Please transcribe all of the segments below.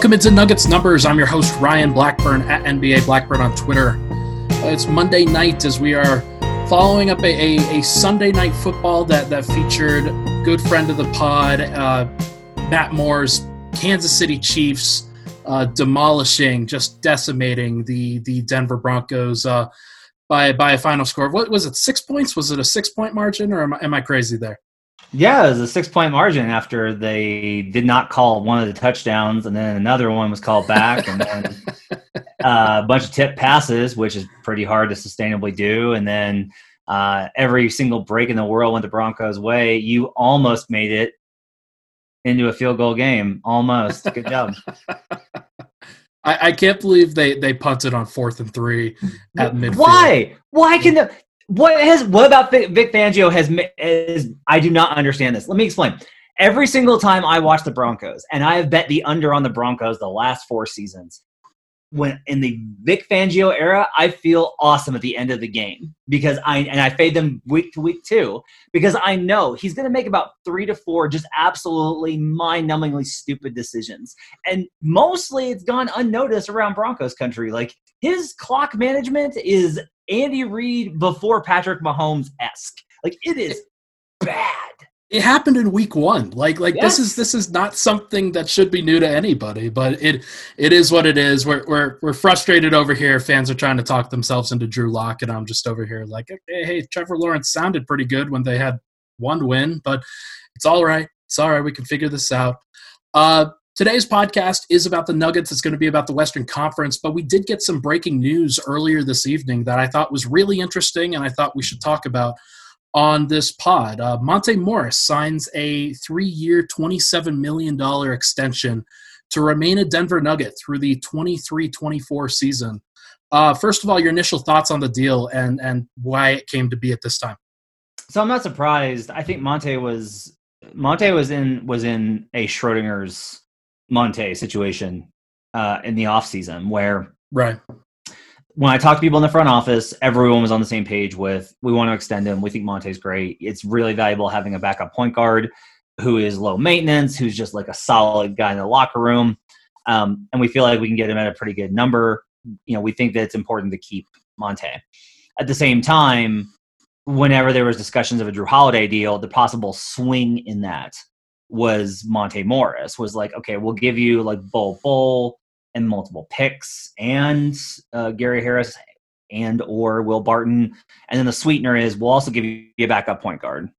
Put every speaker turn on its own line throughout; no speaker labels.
Welcome into Nuggets Numbers. I'm your host, Ryan Blackburn at NBA Blackburn on Twitter. It's Monday night as we are following up a, a, a, Sunday night football that, that featured good friend of the pod, uh, Matt Moore's Kansas City Chiefs uh, demolishing, just decimating the, the Denver Broncos uh, by, by a final score. What was it, six points? Was it a six point margin, or am I, am I crazy there?
Yeah, it was a six point margin after they did not call one of the touchdowns, and then another one was called back, and then uh, a bunch of tip passes, which is pretty hard to sustainably do, and then uh, every single break in the world went the Broncos' way. You almost made it into a field goal game. Almost. Good job.
I, I, can't believe they, they punted on fourth and three at midfield.
Why? Why can the what has what about Vic, Fangio has is I do not understand this. Let me explain. Every single time I watch the Broncos, and I have bet the under on the Broncos the last four seasons. When in the Vic Fangio era, I feel awesome at the end of the game because I and I fade them week to week too because I know he's going to make about three to four just absolutely mind-numbingly stupid decisions, and mostly it's gone unnoticed around Broncos country. Like his clock management is Andy Reid before Patrick Mahomes esque. Like it is bad.
It happened in week one. Like like yes. this is this is not something that should be new to anybody, but it it is what it is. We're we're we're frustrated over here. Fans are trying to talk themselves into Drew Lock, and I'm just over here like, hey, hey, Trevor Lawrence sounded pretty good when they had one win, but it's all right. It's all right. We can figure this out. Uh, Today's podcast is about the Nuggets. It's going to be about the Western Conference, but we did get some breaking news earlier this evening that I thought was really interesting and I thought we should talk about on this pod. Uh, Monte Morris signs a three year, $27 million extension to remain a Denver Nugget through the 23 24 season. Uh, first of all, your initial thoughts on the deal and, and why it came to be at this time.
So I'm not surprised. I think Monte was Monte was in was in a Schrodinger's Monte situation uh, in the off season where
right
when I talked to people in the front office, everyone was on the same page with we want to extend him. We think Monte's great. It's really valuable having a backup point guard who is low maintenance, who's just like a solid guy in the locker room. Um, and we feel like we can get him at a pretty good number. You know, we think that it's important to keep Monte. At the same time, whenever there was discussions of a Jrue Holiday deal, the possible swing in that was Monte Morris was like, okay, we'll give you like Bull Bol and multiple picks and uh, Gary Harris and or Will Barton, and then the sweetener is we'll also give you a backup point guard.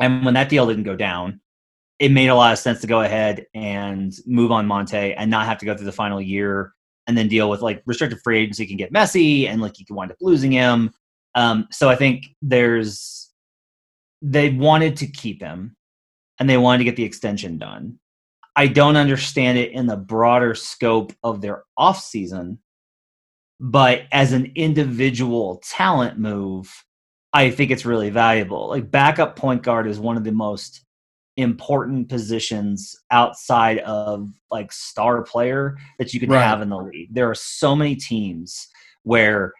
And when that deal didn't go down, it made a lot of sense to go ahead and move on Monte and not have to go through the final year and then deal with like restricted free agency can get messy and like you can wind up losing him. Um, so I think there's they wanted to keep him and they wanted to get the extension done. I don't understand it in the broader scope of their off season, but as an individual talent move, I think it's really valuable. Like backup point guard is one of the most important positions outside of like star player that you can right. have in the league. There are so many teams where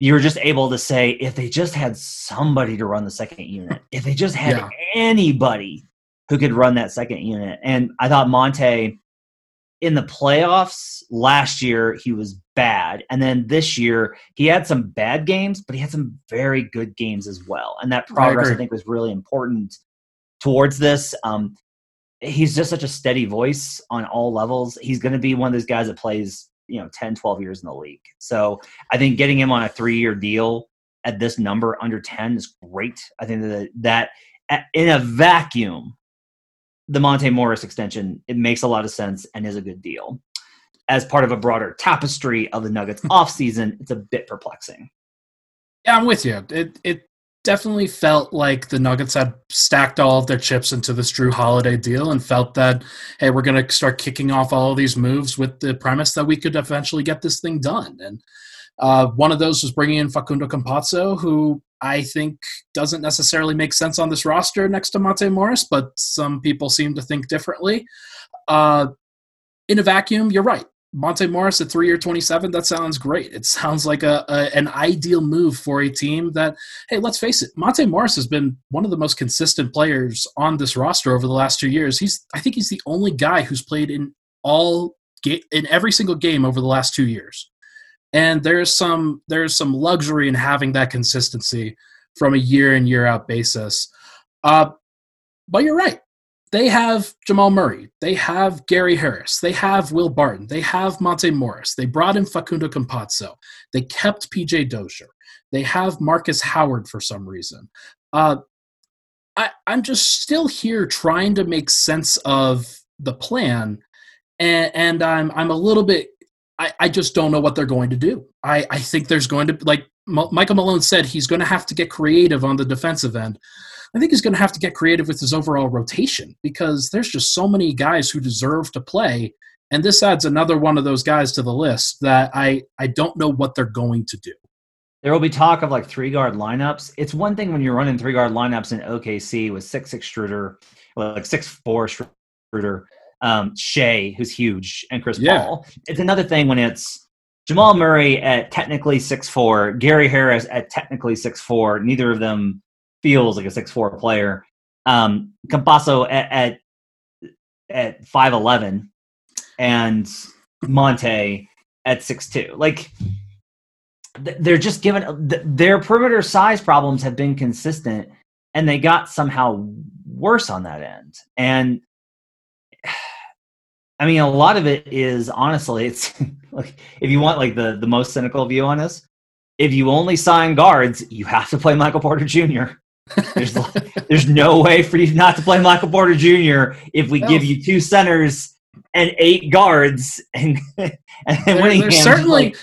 you're just able to say if they just had somebody to run the second unit, if they just had yeah. anybody who could run that second unit. And I thought Monte in the playoffs last year he was bad. And then this year he had some bad games but he had some very good games as well. And that progress I, I think was really important towards this. Um, he's just such a steady voice on all levels. He's going to be one of those guys that plays you know 10 12 years in the league. So i think getting him on a three year deal at this number under 10 is great. I think that that in a vacuum the Monte Morris extension, it makes a lot of sense and is a good deal. As part of a broader tapestry of the Nuggets offseason, it's a bit perplexing.
Yeah, I'm with you. It it definitely felt like the Nuggets had stacked all of their chips into this Jrue Holiday deal and felt that, hey, we're going to start kicking off all of these moves with the premise that we could eventually get this thing done. And uh, one of those was bringing in Facundo Campazzo, who I think doesn't necessarily make sense on this roster next to Monte Morris, but some people seem to think differently. Uh, in a vacuum, you're right. Monte Morris at three year 27, that sounds great. It sounds like a, a, an ideal move for a team that, hey, let's face it, Monte Morris has been one of the most consistent players on this roster over the last two years. He's, I think he's the only guy who's played in all in every single game over the last two years. And there's some there's some luxury in having that consistency from a year in year out basis. Uh, but you're right. They have Jamal Murray. They have Gary Harris. They have Will Barton. They have Monte Morris. They brought in Facundo Campazzo. They kept PJ Dozier. They have Marcus Howard for some reason. Uh, I, I'm just still here trying to make sense of the plan, and, and I'm I'm a little bit. I, I just don't know what they're going to do. I, I think there's going to like M- Michael Malone said he's going to have to get creative on the defensive end. I think he's going to have to get creative with his overall rotation because there's just so many guys who deserve to play, and this adds another one of those guys to the list that I I don't know what they're going to do.
There will be talk of like three guard lineups. It's one thing when you're running three guard lineups in OKC with six extruder, like six four Schroeder, um, who's huge, and Chris yeah. Paul. It's another thing when it's Jamal Murray at technically six four, Gary Harris at technically six four. Neither of them feels like a six four player. Um, Campazzo at at, at five eleven, and Monte at six two. Like they're just given their perimeter size problems have been consistent and they got somehow worse on that end and i mean a lot of it is honestly it's like if you want like the the most cynical view on this if you only sign guards you have to play michael porter jr there's there's no way for you not to play michael porter jr if we give you two centers and eight guards and, and
there, there's certainly like,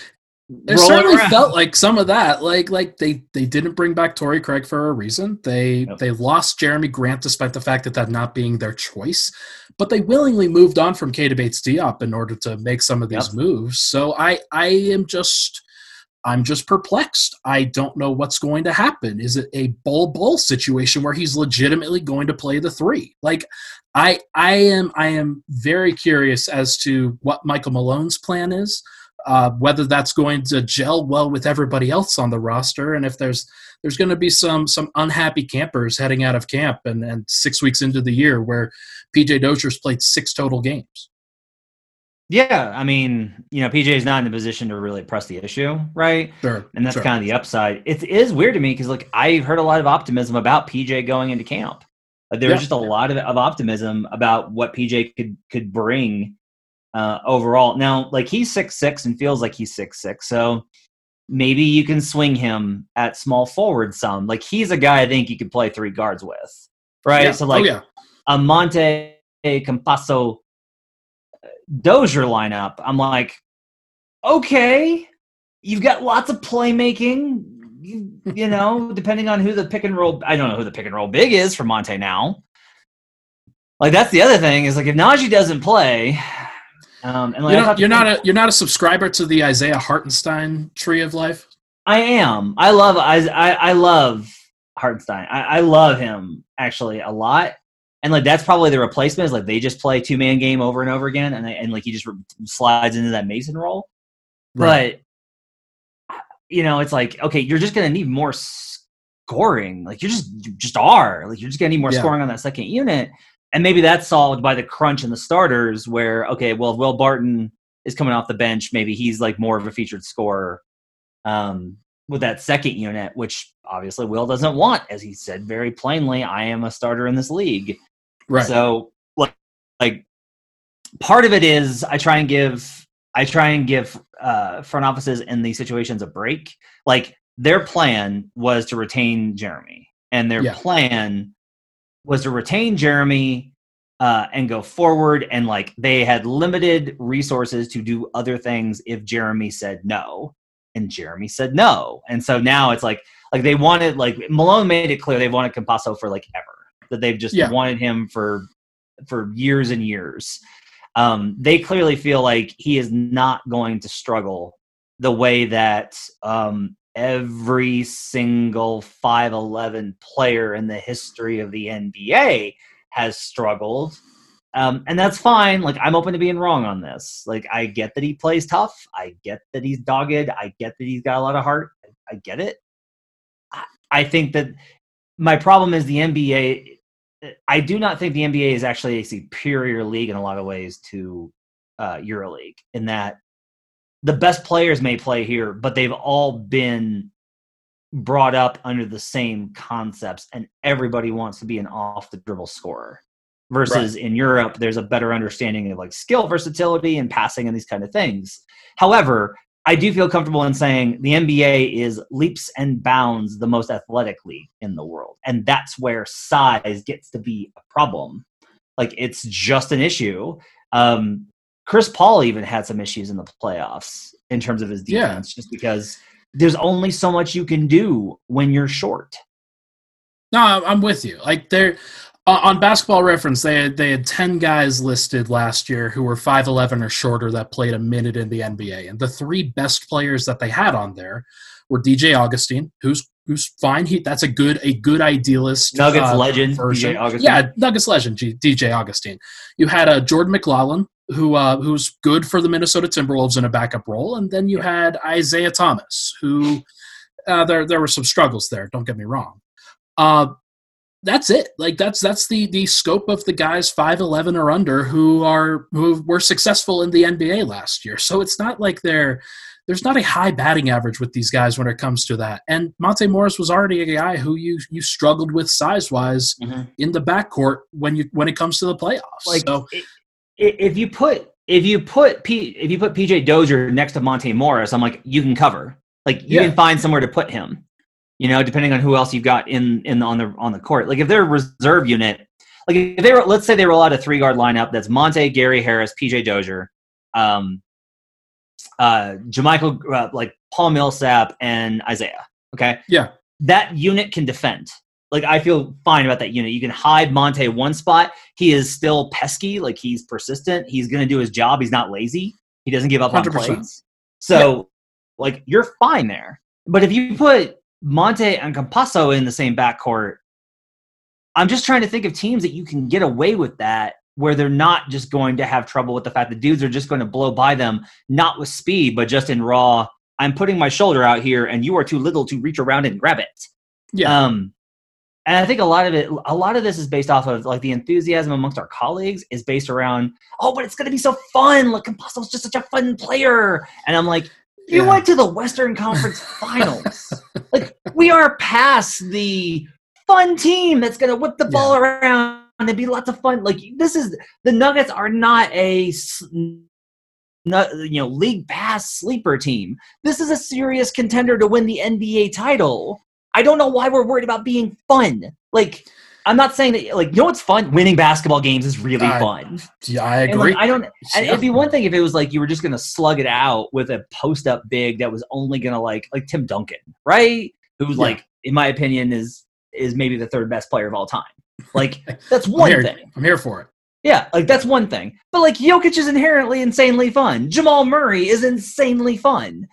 it certainly around. felt like some of that. Like like they they didn't bring back Torrey Craig for a reason. They yep. they lost Jerami Grant despite the fact that that not being their choice. But they willingly moved on from Keita Bates Diop in order to make some of these yep. moves. So I I am just I'm just perplexed. I don't know what's going to happen. Is it a Bol Bol situation where he's legitimately going to play the three? Like I I am I am very curious as to what Michael Malone's plan is uh, whether that's going to gel well with everybody else on the roster, and if there's there's going to be some some unhappy campers heading out of camp and, and six weeks into the year where PJ Dozier's played six total games.
Yeah, I mean, you know, PJ is not in the position to really press the issue, right?
Sure.
And that's
sure.
kind of the upside. It is weird to me because, like, I've heard a lot of optimism about PJ going into camp. There's yeah. just a lot of, of optimism about what PJ could could bring uh, overall. Now, like he's six six and feels like he's six six, so maybe you can swing him at small forward some. Like he's a guy I think you could play three guards with, right?
Yeah.
So like
oh, yeah.
a Monte Campazzo uh, Dozier lineup, I'm like, okay, you've got lots of playmaking. You, you know, depending on who the pick and roll, I don't know who the pick and roll big is for Monte now. Like that's the other thing is like if Nnaji doesn't play, um, and like,
you're, not, you're not a you're not a subscriber to the Isaiah Hartenstein Tree of Life.
I am. I love I I, I love Hartenstein. I, I love him actually a lot. And like that's probably the replacement is like they just play two man game over and over again, and they, and like he just slides into that Mason role. Right. But you know, it's like okay, you're just gonna need more scoring. Like you're just you just are like you're just gonna need more yeah. scoring on that second unit and maybe that's solved by the crunch in the starters where okay well will barton is coming off the bench maybe he's like more of a featured scorer um, with that second unit which obviously will doesn't want as he said very plainly i am a starter in this league.
Right.
So like, like part of it is i try and give i try and give uh, front offices in these situations a break. Like their plan was to retain jerami and their yeah. plan was to retain Jerami uh, and go forward. And like they had limited resources to do other things if Jerami said no. And Jerami said no. And so now it's like like they wanted like Malone made it clear they wanted Campazzo for like ever. That they've just yeah. wanted him for for years and years. Um, they clearly feel like he is not going to struggle the way that um, every single 5'11 player in the history of the NBA has struggled. Um, and that's fine. Like, I'm open to being wrong on this. Like, I get that he plays tough. I get that he's dogged. I get that he's got a lot of heart. I, I get it. I, I think that my problem is the NBA. I do not think the NBA is actually a superior league in a lot of ways to uh, EuroLeague in that the best players may play here, but they've all been brought up under the same concepts, and everybody wants to be an off the dribble scorer. Versus right. in Europe, there's a better understanding of like skill versatility and passing and these kind of things. However, I do feel comfortable in saying the NBA is leaps and bounds the most athletically in the world. And that's where size gets to be a problem. Like it's just an issue. Um, Chris Paul even had some issues in the playoffs in terms of his defense, yeah. just because there's only so much you can do when you're short.
No, I'm with you. Like there, uh, on Basketball Reference, they had, they had ten guys listed last year who were five eleven or shorter that played a minute in the NBA, and the three best players that they had on there were DJ Augustin, who's who's fine. He that's a good a good idealist.
Nuggets uh, legend, version. DJ Augustin.
Yeah, Nuggets legend, G, DJ Augustin. You had a uh, Jordan McLaughlin, who uh, who's good for the Minnesota Timberwolves in a backup role, and then you yeah. had Isaiah Thomas, who uh, there there were some struggles there. Don't get me wrong. Uh, that's it. Like that's that's the the scope of the guys five eleven or under who are who were successful in the NBA last year. So it's not like they're there's not a high batting average with these guys when it comes to that. And Monte Morris was already a guy who you you struggled with size wise mm-hmm. in the backcourt when you when it comes to the playoffs.
Like
so,
if you put if you put P, if you put PJ Dozier next to Monte Morris, I'm like you can cover. Like you yeah. can find somewhere to put him. You know, depending on who else you've got in in on the on the court. Like if they're a reserve unit, like if they were, let's say they roll out a three guard lineup that's Monte, Gary Harris, PJ Dozier, um, uh, JaMychal, uh, like Paul Millsap and Isaiah. Okay.
Yeah.
That unit can defend. Like I feel fine about that unit. You can hide Monte one spot. He is still pesky. Like he's persistent. He's going to do his job. He's not lazy. He doesn't give up 100%. on plays. So, yeah. like you're fine there. But if you put Monte and Campazzo in the same backcourt, I'm just trying to think of teams that you can get away with that where they're not just going to have trouble with the fact that dudes are just going to blow by them, not with speed, but just in raw. I'm putting my shoulder out here, and you are too little to reach around and grab it. Yeah. Um, and I think a lot of it, a lot of this is based off of like the enthusiasm amongst our colleagues is based around, oh, but it's going to be so fun. Like Campazzo's just such a fun player, and I'm like, you yeah. went to the Western Conference Finals. like we are past the fun team that's going to whip the ball yeah. around and be lots of fun. Like this is the Nuggets are not a not, you know league pass sleeper team. This is a serious contender to win the NBA title. I don't know why we're worried about being fun. Like I'm not saying that like you know what's fun? Winning basketball games is really uh, fun.
Yeah, I agree.
Like, I don't. Yeah. It'd be one thing if it was like you were just gonna slug it out with a post up big that was only gonna like like Tim Duncan, right? Who's yeah. like, in my opinion, is is maybe the third best player of all time. Like that's one
I'm
thing.
I'm here for it.
Yeah, like that's one thing. But like Jokic is inherently insanely fun. Jamal Murray is insanely fun.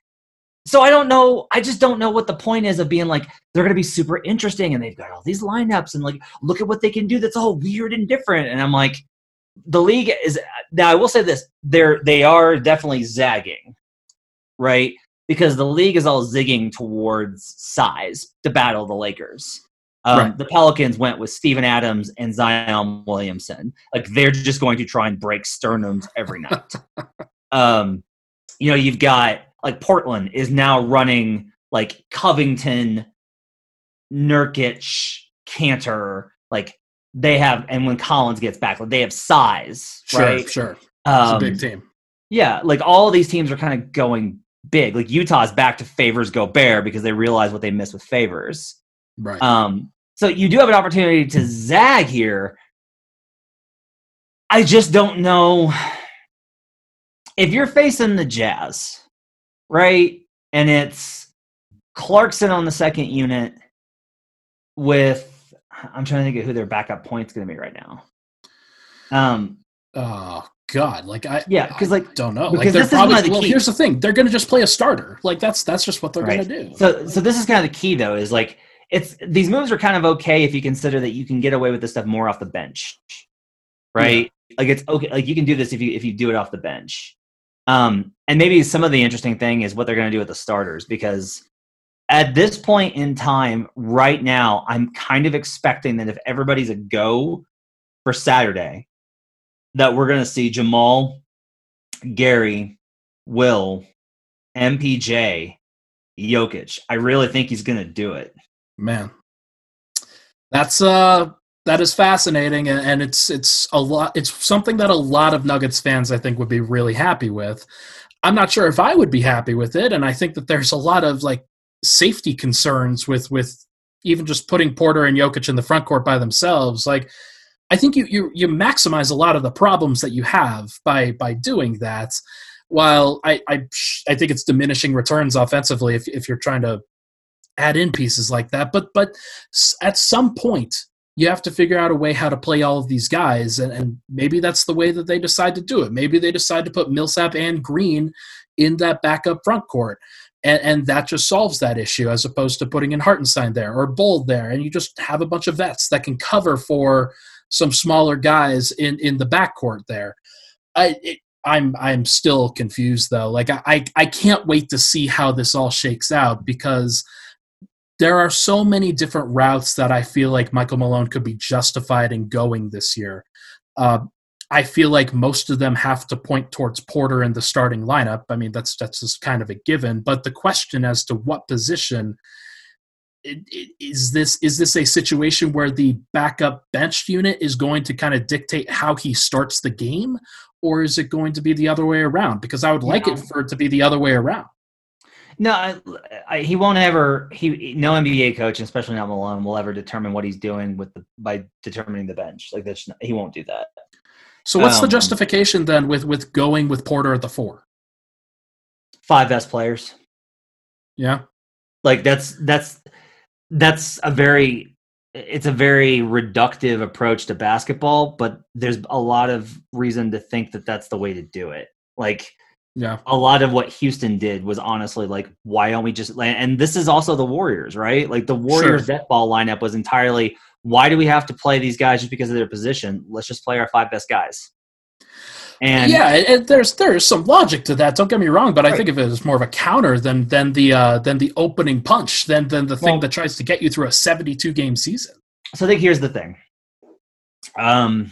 So I don't know. I just don't know what the point is of being like they're going to be super interesting and they've got all these lineups and like look at what they can do that's all weird and different. And I'm like, the league is now. I will say this: they're they are definitely zagging, right? Because the league is all zigging towards size to battle the Lakers. Um, right. The Pelicans went with Steven Adams and Zion Williamson. Like they're just going to try and break sternums every night. um, you know, you've got like Portland is now running like Covington, Nurkic, Kanter. Like they have, and when Collins gets back, like they have size.
Sure,
right?
sure. Um, it's a big team.
Yeah, like all these teams are kind of going big. Like Utah's back to Favors Go Gobert because they realize what they missed with Favors.
Right.
Um, so you do have an opportunity to zag here. I just don't know if you're facing the Jazz, right? And it's Clarkson on the second unit with I'm trying to think of who their backup point's going to be right now. Um.
Oh God! Like I
yeah, because like
don't know. Like they're probably the well. Here's the thing: they're going to just play a starter. Like that's that's just what they're right. going to do.
So so this is kind of the key though. Is like it's these moves are kind of okay if you consider that you can get away with this stuff more off the bench, right? Yeah. Like it's okay. Like you can do this if you if you do it off the bench. Um, and maybe some of the interesting thing is what they're going to do with the starters because at this point in time, right now, I'm kind of expecting that if everybody's a go for Saturday, that we're going to see Jamal Gary, Will, MPJ, Jokic. I really think he's going to do it.
Man, that's uh that is fascinating, and it's it's a lot. It's something that a lot of Nuggets fans I think would be really happy with. I'm not sure if I would be happy with it, and I think that there's a lot of like safety concerns with with even just putting Porter and Jokic in the front court by themselves. Like, I think you you you maximize a lot of the problems that you have by by doing that. While I I, I think it's diminishing returns offensively if if you're trying to add in pieces like that. But but at some point you have to figure out a way how to play all of these guys, and, and maybe that's the way that they decide to do it. Maybe they decide to put Millsap and Green in that backup front court. And, and, that just solves that issue as opposed to putting in Hartenstein there or Bol there, and you just have a bunch of vets that can cover for some smaller guys in in the backcourt there. I it, I'm I'm still confused though. Like I I can't wait to see how this all shakes out because there are so many different routes that I feel like Michael Malone could be justified in going this year. Uh, I feel like most of them have to point towards Porter in the starting lineup. I mean, that's that's just kind of a given. But the question as to what position is this is this a situation where the backup bench unit is going to kind of dictate how he starts the game, or is it going to be the other way around? Because I would like yeah. it for it to be the other way around.
No, I, I, he won't ever. He no NBA coach, especially not Malone, will ever determine what he's doing with the by determining the bench. Like that's he won't do that.
So what's um, the justification then with with going with Porter at the four?
Five best players.
Yeah,
like that's that's that's a very it's a very reductive approach to basketball, but there's a lot of reason to think that that's the way to do it. Like
yeah.
A lot of what Houston did was honestly like, why don't we just and this is also the Warriors, right? Like the Warriors sure. ball lineup was entirely why do we have to play these guys just because of their position? Let's just play our five best guys.
And yeah, it, there's there's some logic to that. Don't get me wrong, but right. I think of it as more of a counter than than the uh, than the opening punch, than than the thing well, that tries to get you through a 72 game season.
So I think here's the thing. Um,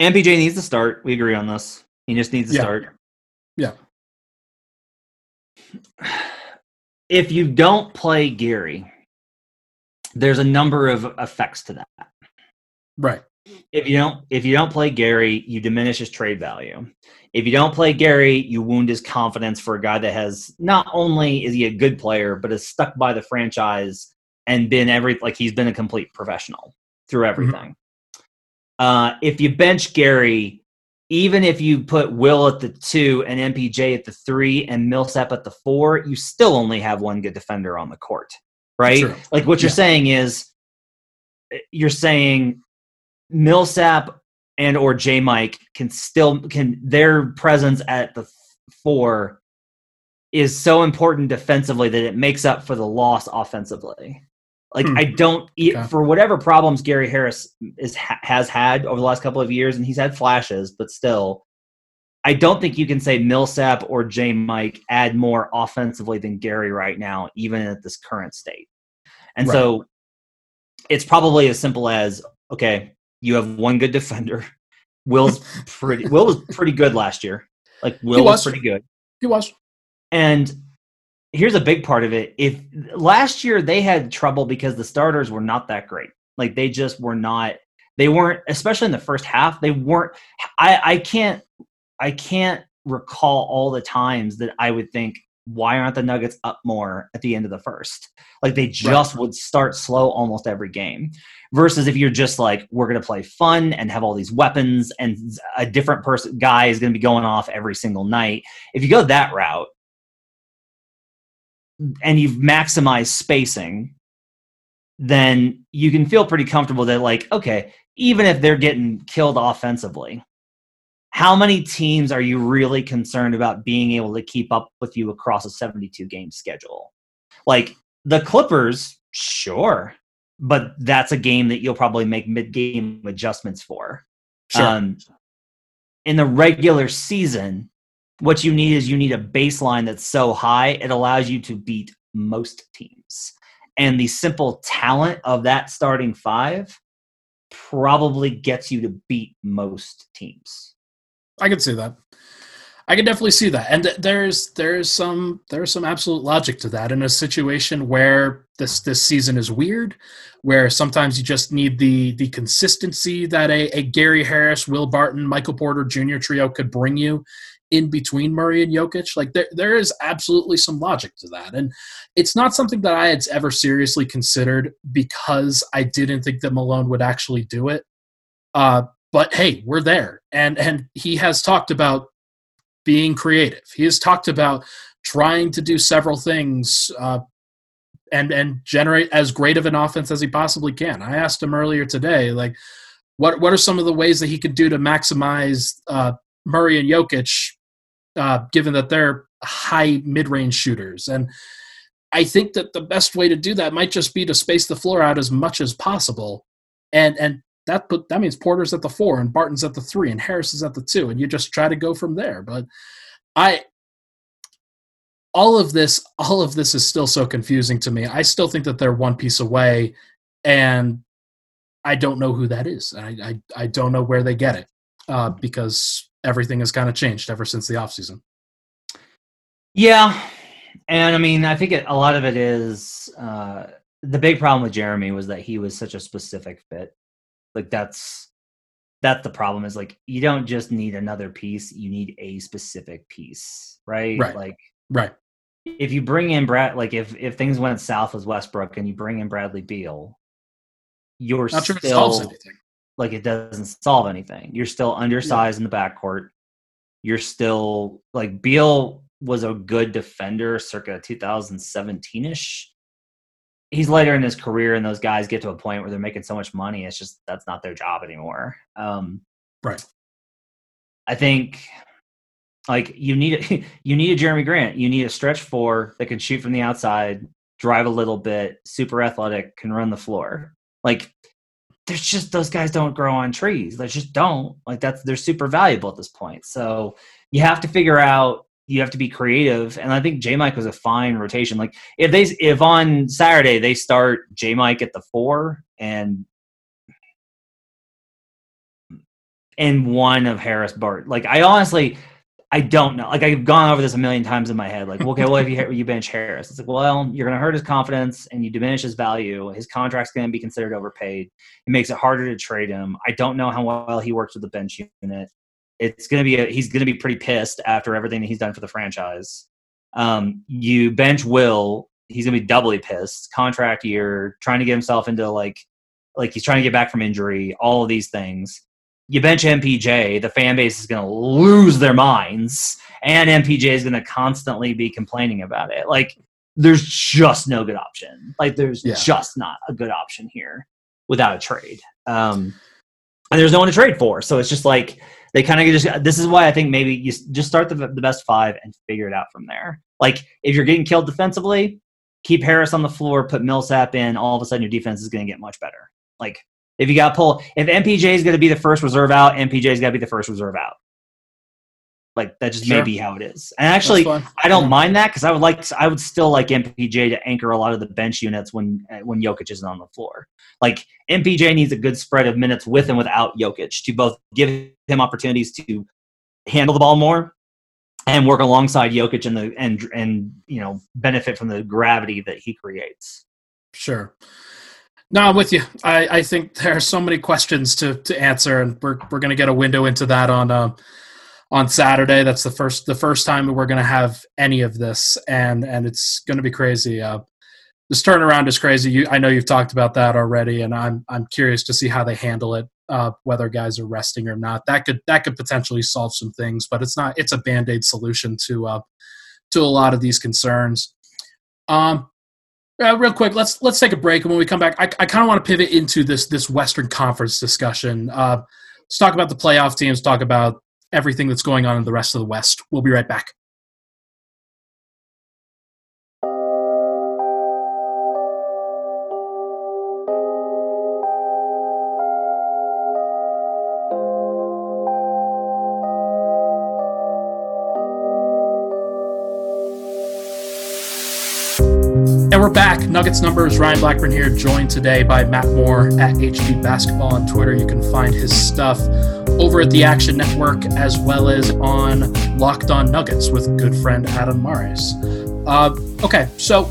MPJ needs to start. We agree on this. He just needs to
yeah.
start.
Yeah.
If you don't play Gary, there's a number of effects to that.
Right.
If you don't if you don't play Gary, you diminish his trade value. If you don't play Gary, you wound his confidence for a guy that has not only is he a good player, but is stuck by the franchise and been every like he's been a complete professional through mm-hmm. everything. Uh, if you bench Gary, even if you put Will at the two and MPJ at the three and Millsap at the four, you still only have one good defender on the court, right? True. Like what you're saying is, you're saying Millsap and or J Mike can still can their presence at the four is so important defensively that it makes up for the loss offensively. Like hmm. I don't okay. for whatever problems Gary Harris is has had over the last couple of years, and he's had flashes, but still, I don't think you can say Millsap or J Mike add more offensively than Gary right now, even at this current state. And right. so, it's probably as simple as okay, you have one good defender. Will's pretty. Will was pretty good last year. Like Will was. was pretty good.
He was.
And here's a big part of it. If last year they had trouble because the starters were not that great. Like they just were not they weren't especially in the first half, they weren't I I can't I can't recall all the times that I would think why aren't the Nuggets up more at the end of the first? Like they just right. would start slow almost every game. Versus if you're just like, we're going to play fun and have all these weapons and a different person guy is going to be going off every single night. If you go that route, and you've maximized spacing, then you can feel pretty comfortable that, like, okay, even if they're getting killed offensively, how many teams are you really concerned about being able to keep up with you across a 72 game schedule? Like the Clippers, sure, but that's a game that you'll probably make mid game adjustments for.
Sure. Um,
in the regular season, what you need is you need a baseline that's so high it allows you to beat most teams and the simple talent of that starting five probably gets you to beat most teams.
I can see that. I can definitely see that, and there's there's some there's some absolute logic to that in a situation where this this season is weird, where sometimes you just need the the consistency that a, a Gary Harris, Will Barton, Michael Porter Jr. trio could bring you in between Murray and Jokic. Like there there is absolutely some logic to that, and it's not something that I had ever seriously considered because I didn't think that Malone would actually do it. Uh, but hey, we're there, and and he has talked about being creative. He has talked about trying to do several things uh, and and generate as great of an offense as he possibly can. I asked him earlier today, like, what what are some of the ways that he could do to maximize uh, Murray and Jokic, uh, given that they're high mid range shooters and. I think that the best way to do that might just be to space the floor out as much as possible, and and that put that means Porter's at the four and Barton's at the three and Harris is at the two, and you just try to go from there. But I all of this all of this is still so confusing to me. I still think that they're one piece away, and I don't know who that is. I I, I don't know where they get it uh, because everything has kind of changed ever since the offseason.
Yeah, and I mean, I think it, a lot of it is uh, the big problem with Jerami was that he was such a specific fit like that's that's the problem is like you don't just need another piece, you need a specific piece, right?
Right.
Like
right.
If you bring in Brad like if if things went south with Westbrook and you bring in Bradley Beal, you're Not still sure it like it doesn't solve anything. You're still undersized yeah. in the backcourt. You're still like Beal was a good defender circa 2017 ish he's later in his career and those guys get to a point where they're making so much money it's just that's not their job anymore um,
right
i think like you need you need a Jerami grant you need a stretch four that can shoot from the outside drive a little bit super athletic can run the floor like there's just those guys don't grow on trees they just don't like that's they're super valuable at this point so you have to figure out you have to be creative. And I think J Mike was a fine rotation. Like if they if on Saturday they start J Mike at the four and and one of Harris Bart. Like I honestly I don't know. Like I've gone over this a million times in my head. Like, okay, well, if you you bench Harris, it's like, well, you're going to hurt his confidence and you diminish his value. His contract's going to be considered overpaid. It makes it harder to trade him. I don't know how well he works with the bench unit it's going to be a, he's going to be pretty pissed after everything that he's done for the franchise. Um, you bench Will, he's going to be doubly pissed. Contract year, trying to get himself into like like he's trying to get back from injury. All of these things. You bench MPJ, the fan base is going to lose their minds, and MPJ is going to constantly be complaining about it. Like there's just no good option. Like there's yeah. just not a good option here without a trade. Um, and there's no one to trade for. So it's just like they kind of just this is why I think maybe you just start the, the best five and figure it out from there. Like if you're getting killed defensively, keep Harris on the floor, put Millsap in. All of a sudden, your defense is going to get much better. Like if you got pull, if MPJ is going to be the first reserve out, MPJ is going to be the first reserve out. Like that just sure. may be how it is. And actually, I don't mind that because I would like I would still like MPJ to anchor a lot of the bench units when when Jokic isn't on the floor. Like MPJ needs a good spread of minutes with and without Jokic to both give him opportunities to handle the ball more and work alongside Jokic and the and and you know benefit from the gravity that he creates.
Sure. No, I'm with you. I, I think there are so many questions to to answer, and we're we're going to get a window into that on uh, on Saturday. That's the first the first time that we're going to have any of this, and and it's going to be crazy. Uh, this turnaround is crazy. You, I know you've talked about that already, and I'm I'm curious to see how they handle it, uh, whether guys are resting or not. That could that could potentially solve some things, but it's not. It's a band aid solution to uh, to a lot of these concerns. Um, uh, real quick, let's let's take a break, and when we come back, I, I kind of want to pivot into this this Western Conference discussion. Uh, let's talk about the playoff teams. Talk about everything that's going on in the rest of the West. We'll be right back. Nuggets numbers. Ryan Blackburn here, joined today by Matt Moore at HP Basketball on Twitter. You can find his stuff over at the Action Network as well as on Locked On Nuggets with good friend Adam Mares. Uh, okay, so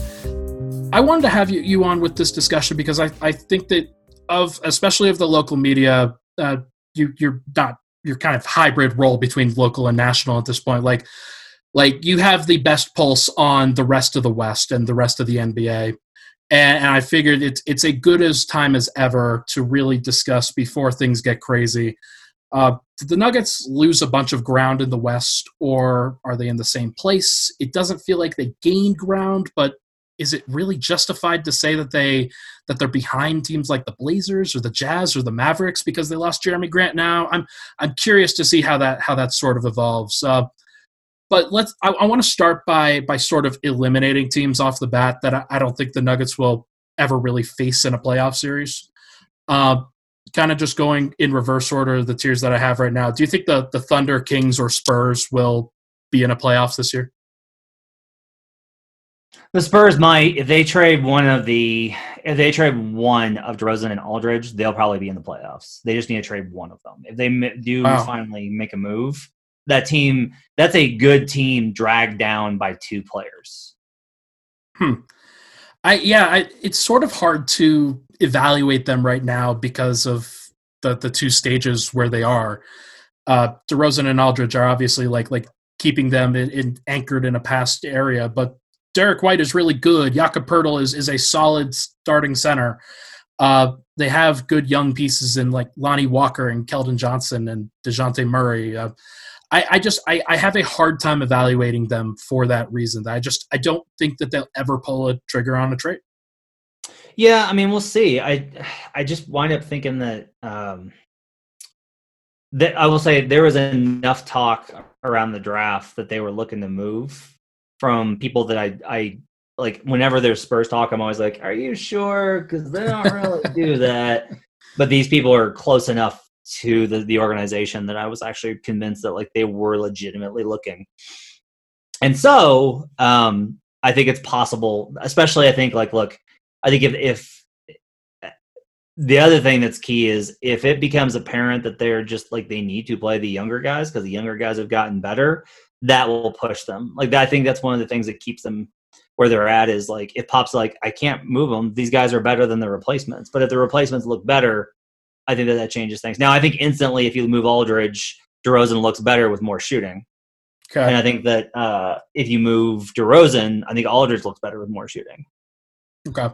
I wanted to have you, you on with this discussion because I, I think that of especially of the local media, uh, you you're not you're kind of hybrid role between local and national at this point. Like like you have the best pulse on the rest of the West and the rest of the NBA. And, and I figured it's it's a good as time as ever to really discuss before things get crazy. Uh, did the Nuggets lose a bunch of ground in the West, or are they in the same place? It doesn't feel like they gained ground, but is it really justified to say that they that they're behind teams like the Blazers or the Jazz or the Mavericks because they lost Jerami Grant now? I'm I'm curious to see how that how that sort of evolves. Uh, but let's I, I want to start by by sort of eliminating teams off the bat that I, I, don't think the Nuggets will ever really face in a playoff series. Uh, kind of just going in reverse order of the tiers that I have right now. Do you think the the Thunder, Kings, or Spurs will be in a playoffs this year?
The Spurs might if they trade one of the if they trade one of DeRozan and Aldridge, they'll probably be in the playoffs. They just need to trade one of them. If they do wow. finally make a move, that team that's a good team dragged down by two players.
Hmm. I yeah, I, it's sort of hard to evaluate them right now because of the the two stages where they are. Uh, DeRozan and Aldridge are obviously like like keeping them in, in, anchored in a past area, but Derek White is really good. Jakob Poeltl is is a solid starting center. Uh, they have good young pieces in like Lonnie Walker and Keldon Johnson and Dejounte Murray. Uh, I, I just I, I have a hard time evaluating them for that reason. I just I don't think that they'll ever pull a trigger on a trade.
Yeah, I mean we'll see. I I just wind up thinking that um, that I will say there was enough talk around the draft that they were looking to move from people that I I like whenever there's Spurs talk, I'm always like, Are you sure? Because they don't really do that. But these people are close enough to the, the organization that I was actually convinced that like they were legitimately looking. And so um, I think it's possible, especially I think like look, I think if if the other thing that's key is if it becomes apparent that they're just like they need to play the younger guys because the younger guys have gotten better, that will push them. Like I think that's one of the things that keeps them where they're at is like if Pop's like I can't move them, these guys are better than the replacements. But if the replacements look better, I think that that changes things. Now, I think instantly, if you move Aldridge, DeRozan looks better with more shooting. Okay. And I think that uh, if you move DeRozan, I think Aldridge looks better with more shooting.
Okay.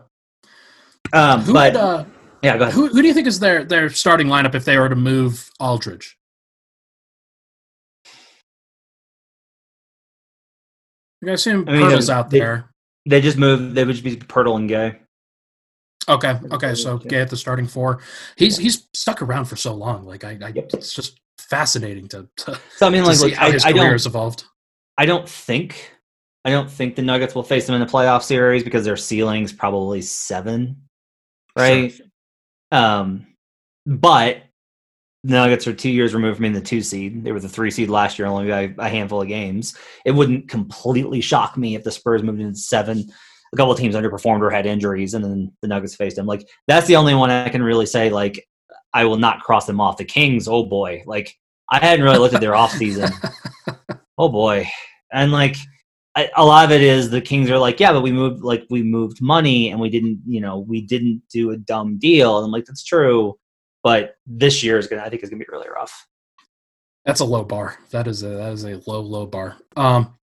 Um, who but would, uh, yeah, go ahead.
Who, who do you think is their their starting lineup if they were to move Aldridge? You guys assume I mean, out
they,
there.
They just moved. They would just be Poeltl and Gay.
Okay. Okay. So Gay at the starting four. He's he's stuck around for so long. Like I, I yep. it's just fascinating to. to
so I mean, like, look,
how
I,
his
I
career has evolved.
I don't think, I don't think the Nuggets will face them in the playoff series because their ceiling's probably seven, right? Sure. Um, but the Nuggets are two years removed from being the two seed. They were the three seed last year, only by a handful of games. It wouldn't completely shock me if the Spurs moved into seven a couple of teams underperformed or had injuries, and then the Nuggets faced them. Like that's the only one I can really say like I will not cross them off. The Kings, oh boy, like I hadn't really looked at their off season. oh boy, and like I, a lot of it is the Kings are like, yeah, but we moved like we moved money and we didn't, you know, we didn't do a dumb deal. And I'm like, that's true, but this year is gonna, I think, is gonna be really rough.
That's a low bar. That is a that is a low low bar. Um,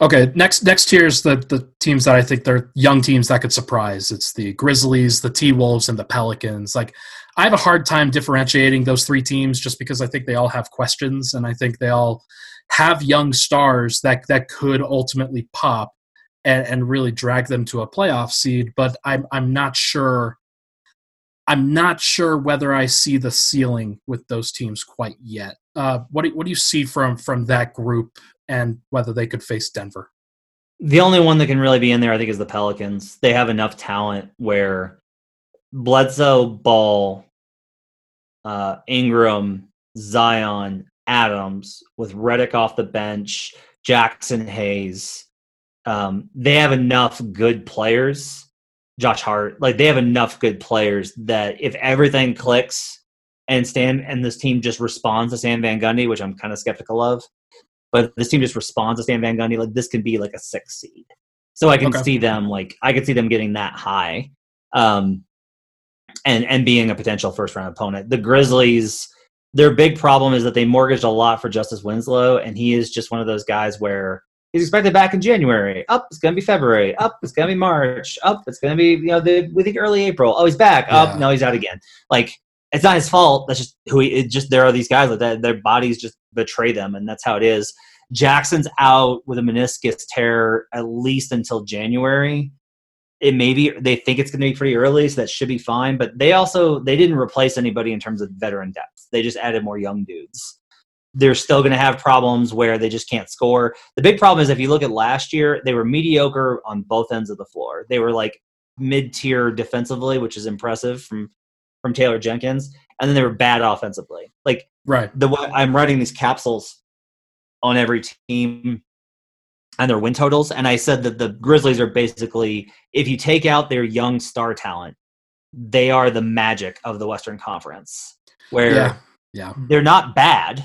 okay, next next tier is the the teams that I think they're young teams that could surprise. It's the Grizzlies, the T Wolves, and the Pelicans. Like I have a hard time differentiating those three teams just because I think they all have questions and I think they all have young stars that that could ultimately pop and, and really drag them to a playoff seed. But I'm I'm not sure. I'm not sure whether I see the ceiling with those teams quite yet. Uh, what do, what do you see from from that group and whether they could face Denver?
The only one that can really be in there, I think, is the Pelicans. They have enough talent where Bledsoe, Ball, uh, Ingram, Zion, Adams, with Redick off the bench, Jaxson Hayes, um, they have enough good players. Josh Hart, like they have enough good players that if everything clicks and Stan and this team just responds to Stan Van Gundy, which I'm kind of skeptical of, but this team just responds to Stan Van Gundy, like this can be like a six seed. So I can okay. see them like I can see them getting that high, um, and and being a potential first round opponent. The Grizzlies, their big problem is that they mortgaged a lot for Justice Winslow, and he is just one of those guys where He's expected back in January. Up, it's gonna be February. Up, it's gonna be March. Up, it's gonna be you know the we think early April. Oh, he's back. Yeah. Up, no, he's out again. Like it's not his fault. That's just who he. It just there are these guys like that. Their bodies just betray them, and that's how it is. Jackson's out with a meniscus tear at least until January. It may be they think it's going to be pretty early, so that should be fine. But they also they didn't replace anybody in terms of veteran depth. They just added more young dudes they're still going to have problems where they just can't score. The big problem is if you look at last year, they were mediocre on both ends of the floor. They were like mid-tier defensively, which is impressive from from Taylor Jenkins, and then they were bad offensively. Like
right,
the way I'm writing these capsules on every team and their win totals, and I said that the Grizzlies are basically if you take out their young star talent, they are the magic of the Western Conference, where
yeah. Yeah.
they're not bad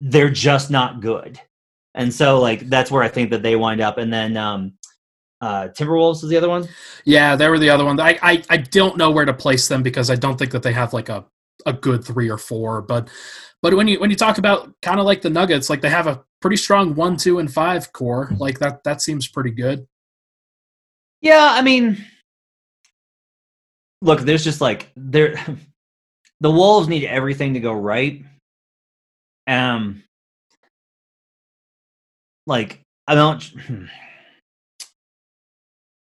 they're just not good. And so like that's where I think that they wind up. And then um uh Timberwolves is the other one.
Yeah, they were the other one. I, I I don't know where to place them because I don't think that they have like a a good three or four. But but when you when you talk about kind of like the Nuggets, like they have a pretty strong one, two, and five core. Like that that seems pretty good.
Yeah, I mean, look, there's just like there, the Wolves need everything to go right, um, like I don't.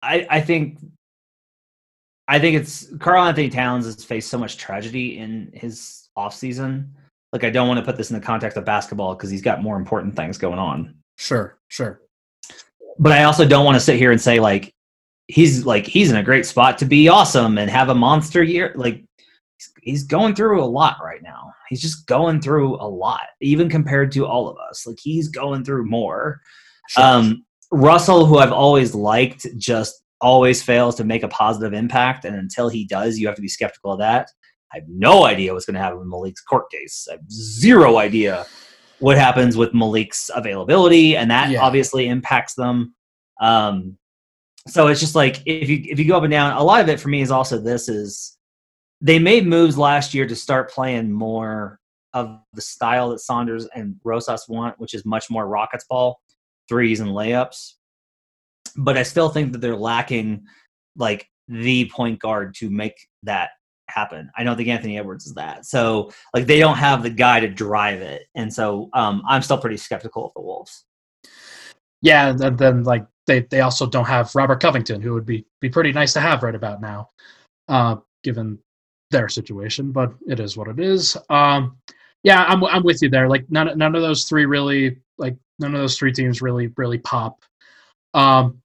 I I think I think it's Karl-Anthony Towns has faced so much tragedy in his off season. Like I don't want to put this in the context of basketball because he's got more important things going on.
Sure, sure.
But I also don't want to sit here and say like he's like he's in a great spot to be awesome and have a monster year. Like he's going through a lot right now. He's just going through a lot, even compared to all of us. Like he's going through more. Sure. Um, Russell, who I've always liked, just always fails to make a positive impact, and until he does, you have to be skeptical of that. I have no idea what's going to happen with Malik's court case. I have zero idea what happens with Malik's availability, and that yeah. obviously impacts them. Um, so it's just like if you if you go up and down, a lot of it for me is also this is they made moves last year to start playing more of the style that Saunders and Rosas want, which is much more Rockets ball, threes and layups. But I still think that they're lacking like the point guard to make that happen. I don't think Anthony Edwards is that. So like they don't have the guy to drive it. And so um, I'm still pretty skeptical of the Wolves.
Yeah, and then like they, they also don't have Robert Covington, who would be be pretty nice to have right about now, uh, given their situation, but it is what it is. Um, yeah, I'm I'm with you there. Like none none of those three really like none of those three teams really really pop. Um,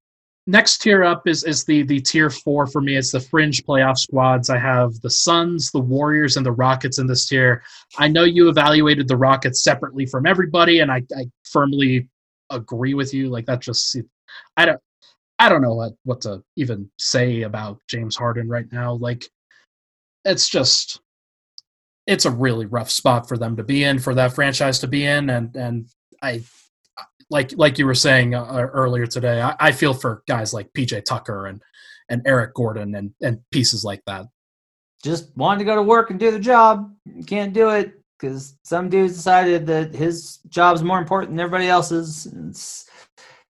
next tier up is is the the tier four for me. It's the fringe playoff squads. I have the Suns, the Warriors, and the Rockets in this tier. I know you evaluated the Rockets separately from everybody, and I, I firmly agree with you. Like that just I don't I don't know what what to even say about James Harden right now. Like it's just it's a really rough spot for them to be in for that franchise to be in and and i like like you were saying uh, uh earlier today I, I, feel for guys like pj tucker and and eric gordon and and pieces like that.
Just wanted to go to work and do the job. Can't do it because some dudes decided that his job's more important than everybody else's. It's,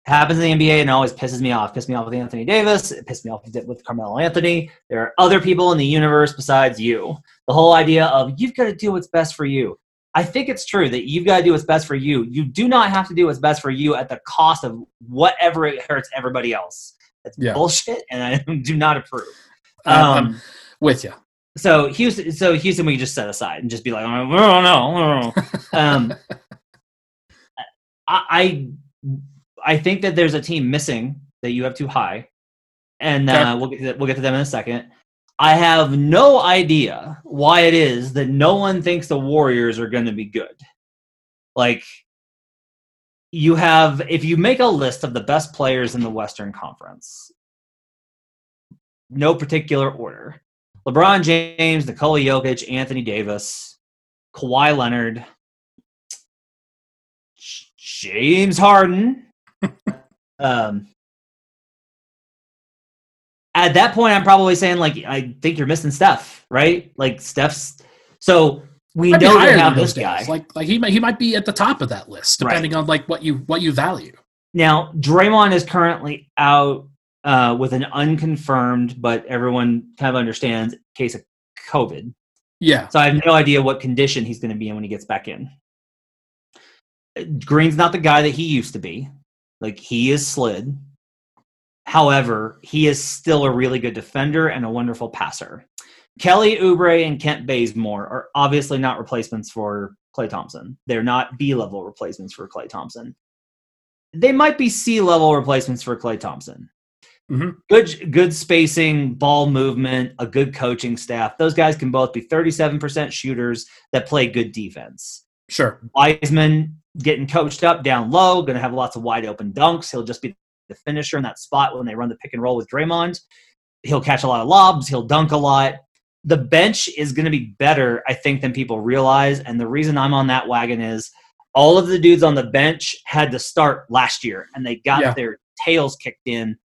happens in the NBA and always pisses me off. Pissed me off with Anthony Davis. It pissed me off with Carmelo Anthony. There are other people in the universe besides you. The whole idea of you've got to do what's best for you. I think it's true that you've got to do what's best for you. You do not have to do what's best for you at the cost of whatever it hurts everybody else. That's yeah. bullshit, and I do not approve.
Um, I'm with you.
So Houston, so Houston, we just set aside and just be like, oh no, um, I, I I think that there's a team missing that you have too high, and uh, we'll get to, we'll get to them in a second. I have no idea why it is that no one thinks the Warriors are going to be good. Like, you have if you make a list of the best players in the Western Conference, no particular order. LeBron James, Nikola Jokic, Anthony Davis, Kawhi Leonard, James Harden. Um, at that point, I'm probably saying like I think you're missing Steph, right? Like Steph's. So we know they have this guy.
days. Like like he might he might be at the top of that list depending on like what you what you value.
Now, Draymond is currently out uh, with an unconfirmed, but everyone kind of understands case of COVID.
Yeah.
So I have no idea what condition he's going to be in when he gets back in. Green's not the guy that he used to be. Like he is slid. However, he is still a really good defender and a wonderful passer. Kelly Oubre and Kent Bazemore are obviously not replacements for Klay Thompson. They're not B level replacements for Klay Thompson. They might be C level replacements for Klay Thompson.
Mhm.
Good, good spacing, ball movement, a good coaching staff. Those guys can both be 37% shooters that play good defense.
Sure.
Wiseman getting coached up down low, going to have lots of wide open dunks. He'll just be the finisher in that spot when they run the pick and roll with Draymond. He'll catch a lot of lobs. He'll dunk a lot. The bench is going to be better, I think, than people realize. And the reason I'm on that wagon is all of the dudes on the bench had to start last year, and they got
Yeah.
their tails kicked in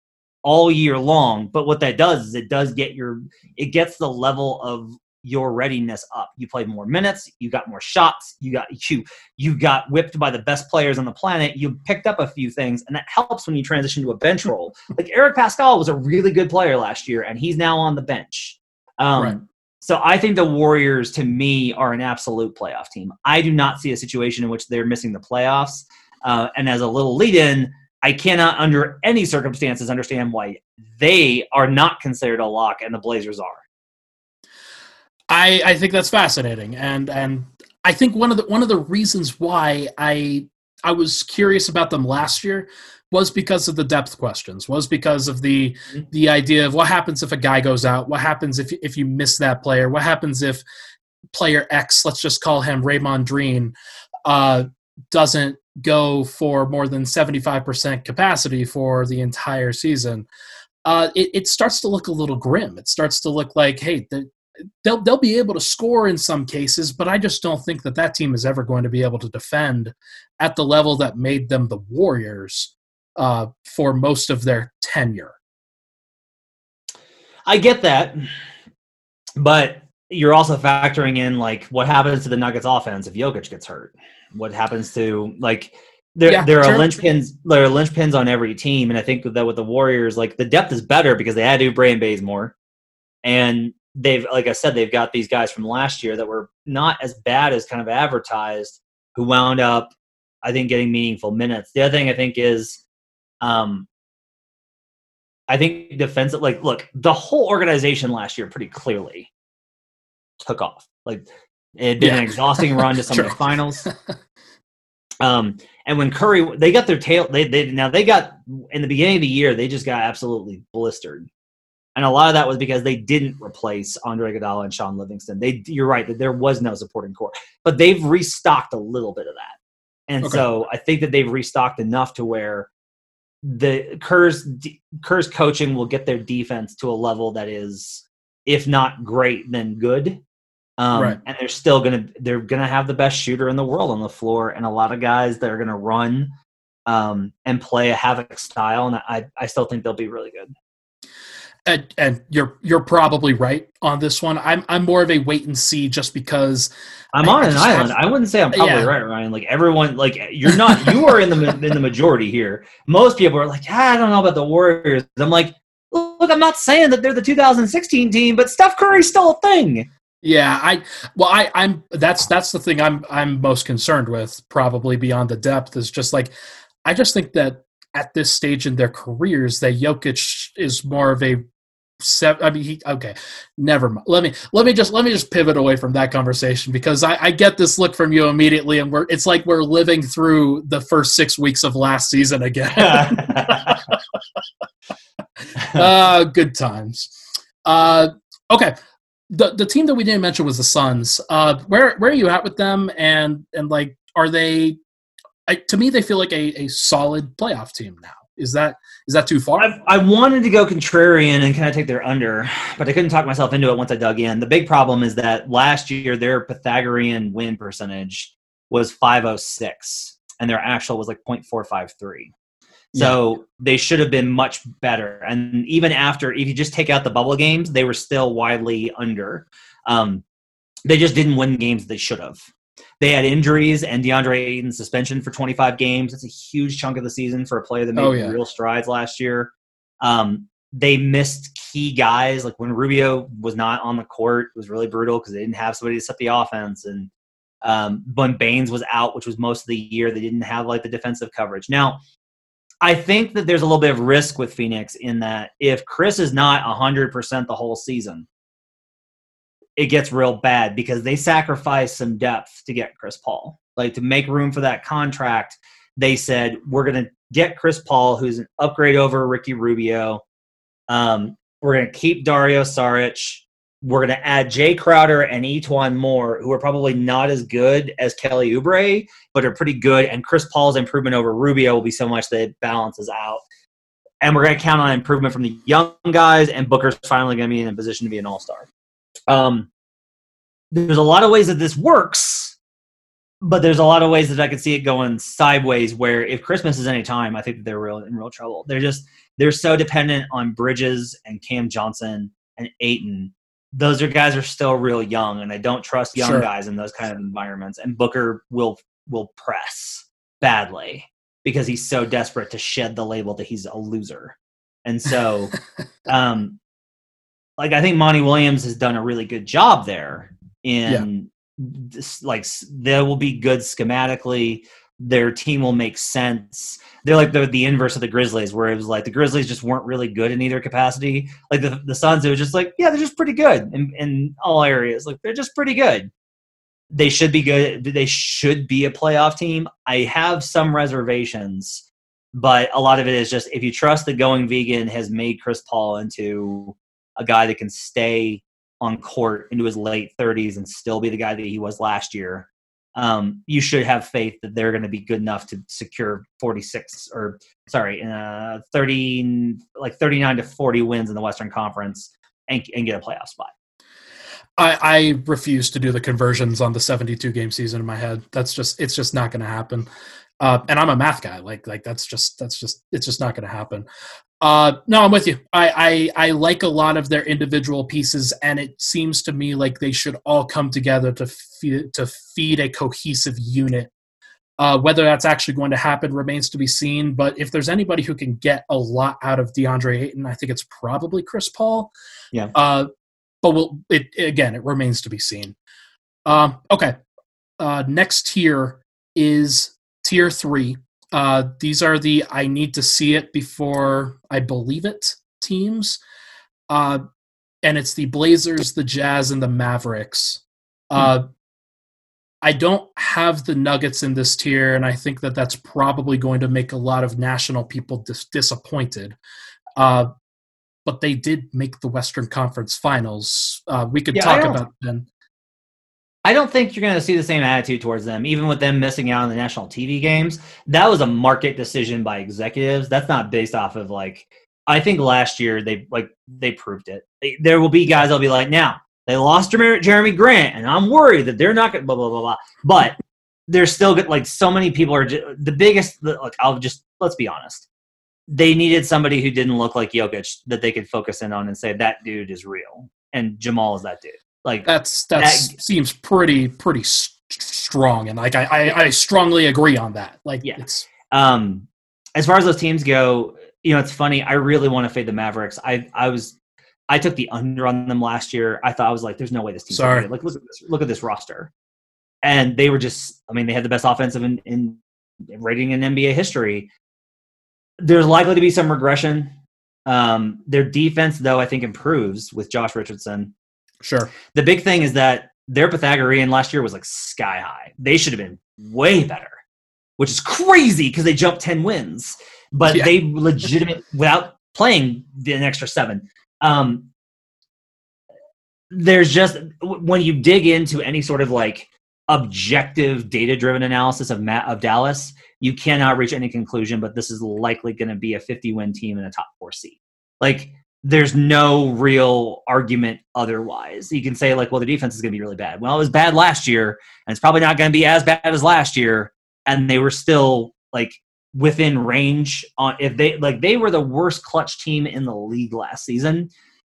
all year long. But what that does is it does get your it gets the level of your readiness up. You played more minutes, you got more shots, you got you you got whipped by the best players on the planet. You picked up a few things, and that helps when you transition to a bench role. Like Eric Paschall was a really good player last year, and he's now on the bench. Um,
Right.
So I think the Warriors, to me, are an absolute playoff team. I do not see a situation in which they're missing the playoffs. Uh, and as a little lead-in, I cannot, under any circumstances, understand why they are not considered a lock and the Blazers are.
I, I think that's fascinating, and and I think one of the one of the reasons why I I was curious about them last year was because of the depth questions, was because of the
Mhm.
the idea of what happens if a guy goes out, what happens if if you miss that player, what happens if player X, let's just call him Raymond Green, uh, doesn't go for more than seventy five percent capacity for the entire season. Uh, it, it starts to look a little grim. It starts to look like, hey, the, they'll they'll be able to score in some cases, but I just don't think that that team is ever going to be able to defend at the level that made them the Warriors uh, for most of their tenure.
I get that, but you're also factoring in like what happens to the Nuggets offense if Jokic gets hurt. What happens to like there
Yeah,
there are
true.
linchpins there are linchpins on every team, and I think that with the Warriors, like the depth is better because they had Oubre and Bazemore, and they've like I said they've got these guys from last year that were not as bad as kind of advertised, who wound up I think getting meaningful minutes. The other thing I think is. Um, I think defensive, like, look, the whole organization last year pretty clearly took off. Like, it had been
Yeah.
an exhausting run to some of the finals. Um, and when Curry, they got their tail. They, they now they got in the beginning of the year, they just got absolutely blistered, and a lot of that was because they didn't replace Andre Iguodala and Shaun Livingston. They, you're right that there was no supporting core, but they've restocked a little bit of that, and
Okay.
so I think that they've restocked enough to where the Kerr's Kerr's coaching will get their defense to a level that is, if not great, then good. Um,
Right.
And they're still gonna they're gonna have the best shooter in the world on the floor, and a lot of guys that are gonna run um, and play a havoc style, and I I still think they'll be really good.
And, and you're you're probably right on this one. I'm I'm more of a wait and see just because
I'm
I-
on
I
an island.
have-
I wouldn't say I'm probably
Yeah.
right, Ryan. Like everyone, like you're not. You are in the in the majority here. Most people are like, ah, I don't know about the Warriors. I'm like, look, I'm not saying that they're the 2016 team, but Steph Curry's still a thing.
Yeah, I well, I I'm that's that's the thing I'm I'm most concerned with. Probably beyond the depth is just like I just think that at this stage in their careers, that Jokic is more of a. se- I mean, he okay. Never mind. Let me let me just let me just pivot away from that conversation because I, I get this look from you immediately, and we're it's like we're living through the first six weeks of last season again. uh, good times. Uh, okay, the the team that we didn't mention was the Suns. Uh, where where are you at with them? And and like, are they I, to me, they feel like a, a solid playoff team now. Is that is that too far?
I, I, wanted to go contrarian and kind of take their under, but I couldn't talk myself into it once I dug in. The big problem is that last year their Pythagorean win percentage was 506, and their actual was like 0.453. So yeah. they should have been much better. And even after, if you just take out the bubble games, they were still widely under. Um, they just didn't win games they should have. They had injuries and DeAndre Ayton suspension for 25 games. That's a huge chunk of the season for a player that made oh, yeah. real strides last year. Um, they missed key guys like when Rubio was not on the court. It was really brutal because they didn't have somebody to set the offense. And um, when Baynes was out, which was most of the year, they didn't have like the defensive coverage. Now, I think that there's a little bit of risk with Phoenix in that if Chris is not 100% the whole season, it gets real bad because they sacrifice some depth to get Chris Paul. Like to make room for that contract, they said, we're going to get Chris Paul, who's an upgrade over Ricky Rubio. Um, we're going to keep Dario Saric. We're going to add Jay Crowder and E'Twaun Moore, who are probably not as good as Kelly Oubre, but are pretty good. And Chris Paul's improvement over Rubio will be so much that it balances out. And we're going to count on improvement from the young guys, and Booker's finally going to be in a position to be an all star. Um, there's a lot of ways that this works, but there's a lot of ways that I could see it going sideways. Where if Christmas is any time, I think that they're real in real trouble. They're just they're so dependent on Bridges and Cam Johnson and Ayton. those are guys are still real young, and I don't trust young sure. guys in those kind of environments. And Booker will will press badly because he's so desperate to shed the label that he's a loser. And so, um, like I think Monty Williams has done a really good job there in yeah. this, like they will be good schematically their team will make sense. They're like the the inverse of the Grizzlies, where it was like the Grizzlies just weren't really good in either capacity. Like the the Suns, it was just like, yeah, they're just pretty good in, in all areas. Like they're just pretty good. They should be good. They should be a playoff team. I have some reservations, but a lot of it is just if you trust that going vegan has made Chris Paul into a guy that can stay on court into his late 30s and still be the guy that he was last year um, you should have faith that they're going to be good enough to secure 46 or sorry, uh, 30, like 39 to 40 wins in the Western Conference and, and get a playoff spot.
I, I refuse to do the conversions on the 72 game season in my head. That's just, it's just not going to happen. Uh, and I'm a math guy. Like, like that's just, that's just, it's just not going to happen. Uh, no, I'm with you. I, I I like a lot of their individual pieces, and it seems to me like they should all come together to feed, to feed a cohesive unit. Uh, whether that's actually going to happen remains to be seen. But if there's anybody who can get a lot out of DeAndre Ayton, I think it's probably Chris Paul.
Yeah.
Uh, but we'll, it again, it remains to be seen. Um, okay. Uh, next tier is tier three. Uh, these are the I need to see it before I believe it teams. Uh, and it's the Blazers, the Jazz, and the Mavericks. Uh, mm. I don't have the Nuggets in this tier, and I think that that's probably going to make a lot of national people dis- disappointed. Uh, but they did make the Western Conference Finals. Uh, we could yeah, talk about then.
I don't think you're going to see the same attitude towards them, even with them missing out on the national TV games. That was a market decision by executives. That's not based off of like. I think last year they like they proved it. There will be guys that'll be like, now they lost Jerami Grant, and I'm worried that they're not going to blah blah blah blah. But they're still good. Like so many people are just, the biggest. Like I'll just let's be honest. They needed somebody who didn't look like Jokic that they could focus in on and say that dude is real, and Jamal is that dude. Like
that's that, that seems pretty pretty strong, and like I, I, I strongly agree on that. Like
yeah. it's um as far as those teams go, you know, it's funny. I really want to fade the Mavericks. I I was I took the under on them last year. I thought I was like, there's no way this team.
Sorry,
like look at this, look at this roster, and they were just. I mean, they had the best offensive in, in rating in NBA history. There's likely to be some regression. Um, their defense, though, I think improves with Josh Richardson.
Sure.
The big thing is that their Pythagorean last year was like sky high. They should have been way better, which is crazy because they jumped 10 wins, but yeah. they legitimate without playing the an extra seven. Um, there's just when you dig into any sort of like objective data driven analysis of Matt of Dallas, you cannot reach any conclusion, but this is likely going to be a 50 win team in a top four seed. Like, there's no real argument otherwise. You can say, like, well, the defense is going to be really bad. Well, it was bad last year, and it's probably not going to be as bad as last year. And they were still, like, within range on if they like they were the worst clutch team in the league last season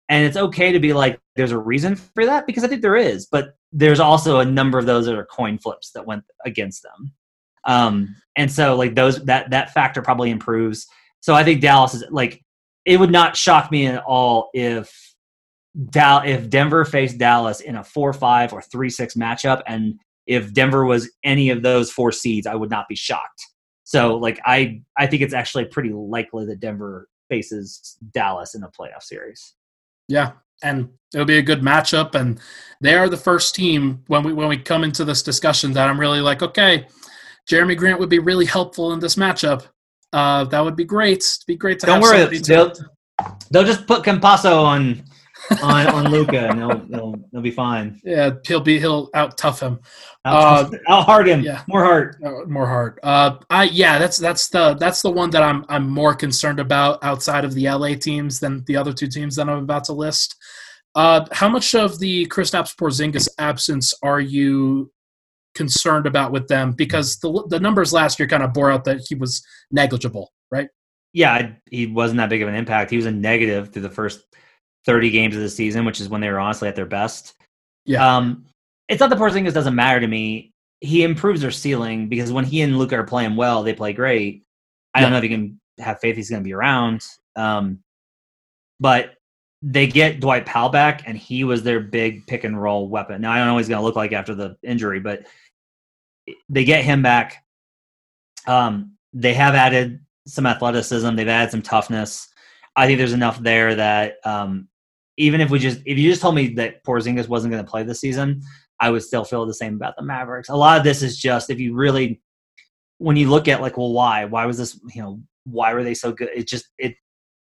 and it's okay to be like there's a reason for that because i think there is but there's also a number of those that are coin flips that went against them um and so like those that that factor probably improves so i think dallas is like it would not shock me at all if Dal- if denver faced dallas in a 4-5 or 3-6 matchup and if denver was any of those four seeds i would not be shocked so like I I think it's actually pretty likely that Denver faces Dallas in the playoff series.
Yeah, and it'll be a good matchup. And they are the first team when we when we come into this discussion that I'm really like, okay, Jerami Grant would be really helpful in this matchup. Uh, that would be great. It'd be great to
Don't worry, they'll, they'll just put Campazzo on on on Luka, and he'll, he'll he'll be fine.
Yeah, he'll be he'll out tough him.
Out, uh, hard him. Yeah, more heart.
Uh, more heart. Uh, I yeah, that's that's the that's the one that I'm I'm more concerned about outside of the LA teams than the other two teams that I'm about to list. Uh, how much of the Kristaps Porzingis absence are you concerned about with them? Because the the numbers last year kind of bore out that he was negligible, right?
Yeah, he wasn't that big of an impact. He was a negative through the first 30 games of the season, which is when they were honestly at their best.
Yeah.
Um, it's not the Porzingis doesn't matter to me. He improves their ceiling because when he and Luka are playing well, they play great. I yeah. don't know if you can have faith he's going to be around. Um, but they get Dwight Powell back, and he was their big pick and roll weapon. Now I don't know what he's going to look like after the injury, but they get him back. Um, they have added some athleticism. They've added some toughness. I think there's enough there that um, even if we just if you just told me that Porzingis wasn't going to play this season, I would still feel the same about the Mavericks. A lot of this is just if you really when you look at like, well, why? Why was this? You know, why were they so good? It just it.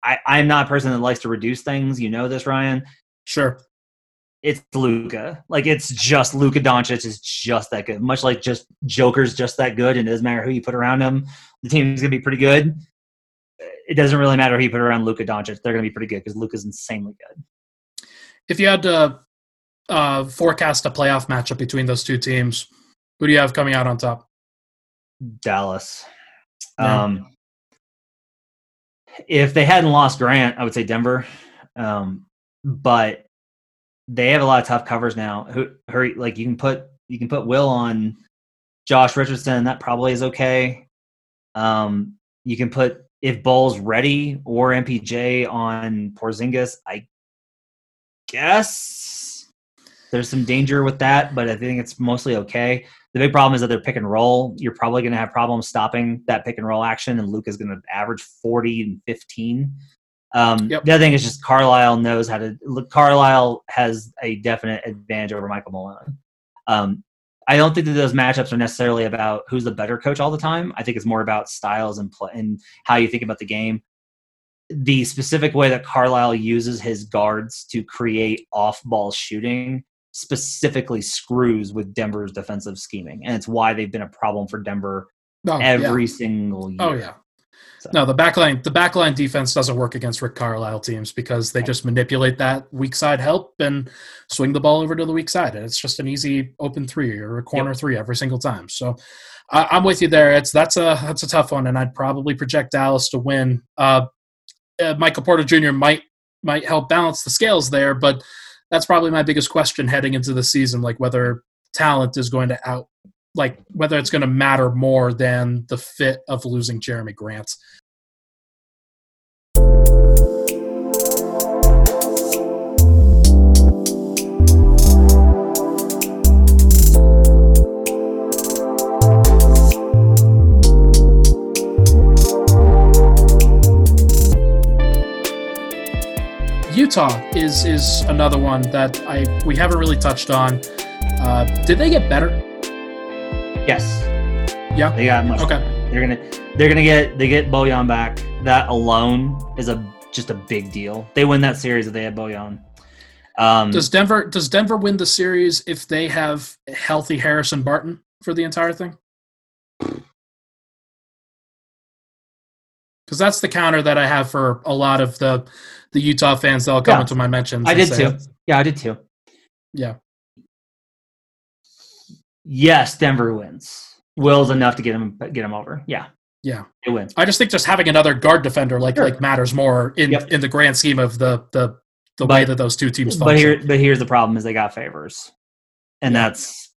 I I'm not a person that likes to reduce things. You know this, Ryan.
Sure.
It's Luka. Like it's just Luka Doncic is just that good. Much like just Joker's just that good, and it doesn't matter who you put around him. The team's gonna be pretty good. It doesn't really matter who you put around Luka Doncic. They're gonna be pretty good because Luka's insanely good
if you had to uh, forecast a playoff matchup between those two teams, who do you have coming out on top?
Dallas. Yeah. Um, if they hadn't lost Grant, I would say Denver. Um, but they have a lot of tough covers now. Who like you can put you can put Will on Josh Richardson, that probably is okay. Um, you can put if Bol's ready or MPJ on Porzingis, I guess there's some danger with that, but I think it's mostly okay. The big problem is that they're pick and roll. You're probably going to have problems stopping that pick and roll action, and Luke is going to average 40 and 15. Um, yep. The other thing is just Carlisle knows how to. Look, Carlisle has a definite advantage over Michael Malone. Um, I don't think that those matchups are necessarily about who's the better coach all the time. I think it's more about styles and play and how you think about the game the specific way that Carlisle uses his guards to create off-ball shooting specifically screws with Denver's defensive scheming, and it's why they've been a problem for Denver oh, every yeah. single year.
Oh yeah. So. No, the backline the backline defense doesn't work against Rick Carlisle teams because they just manipulate that weak side help and swing the ball over to the weak side. And it's just an easy open three or a corner yep. three every single time. So I, am with you there. It's that's a that's a tough one, and I'd probably project Dallas to win. Uh, uh, Michael Porter Jr. might might help balance the scales there, but that's probably my biggest question heading into the season, like whether talent is going to out like whether it's going to matter more than the fit of losing Jerami Grant. Utah is is another one that I we haven't really touched on. Uh, did they get better?
Yes.
Yeah.
They got much.
Okay.
They're gonna they're gonna get they get Bojan back. That alone is a just a big deal. They win that series if they have Bojan.
Um, does Denver does Denver win the series if they have healthy Harrison Barton for the entire thing? because that's the counter that I have for a lot of the the Utah fans that'll come
Yeah.
into my mentions.
I did too.
it.
Yeah, I did too.
Yeah.
Yes, Denver wins. Will's enough to get him get him over. Yeah,
Yeah.
they win.
I just think just having another guard defender like
Sure.
like matters more in
Yep.
in the grand scheme of the the the
But-
way that those two teams
But here, but here's the problem: is they got Favors, and
Yeah.
that's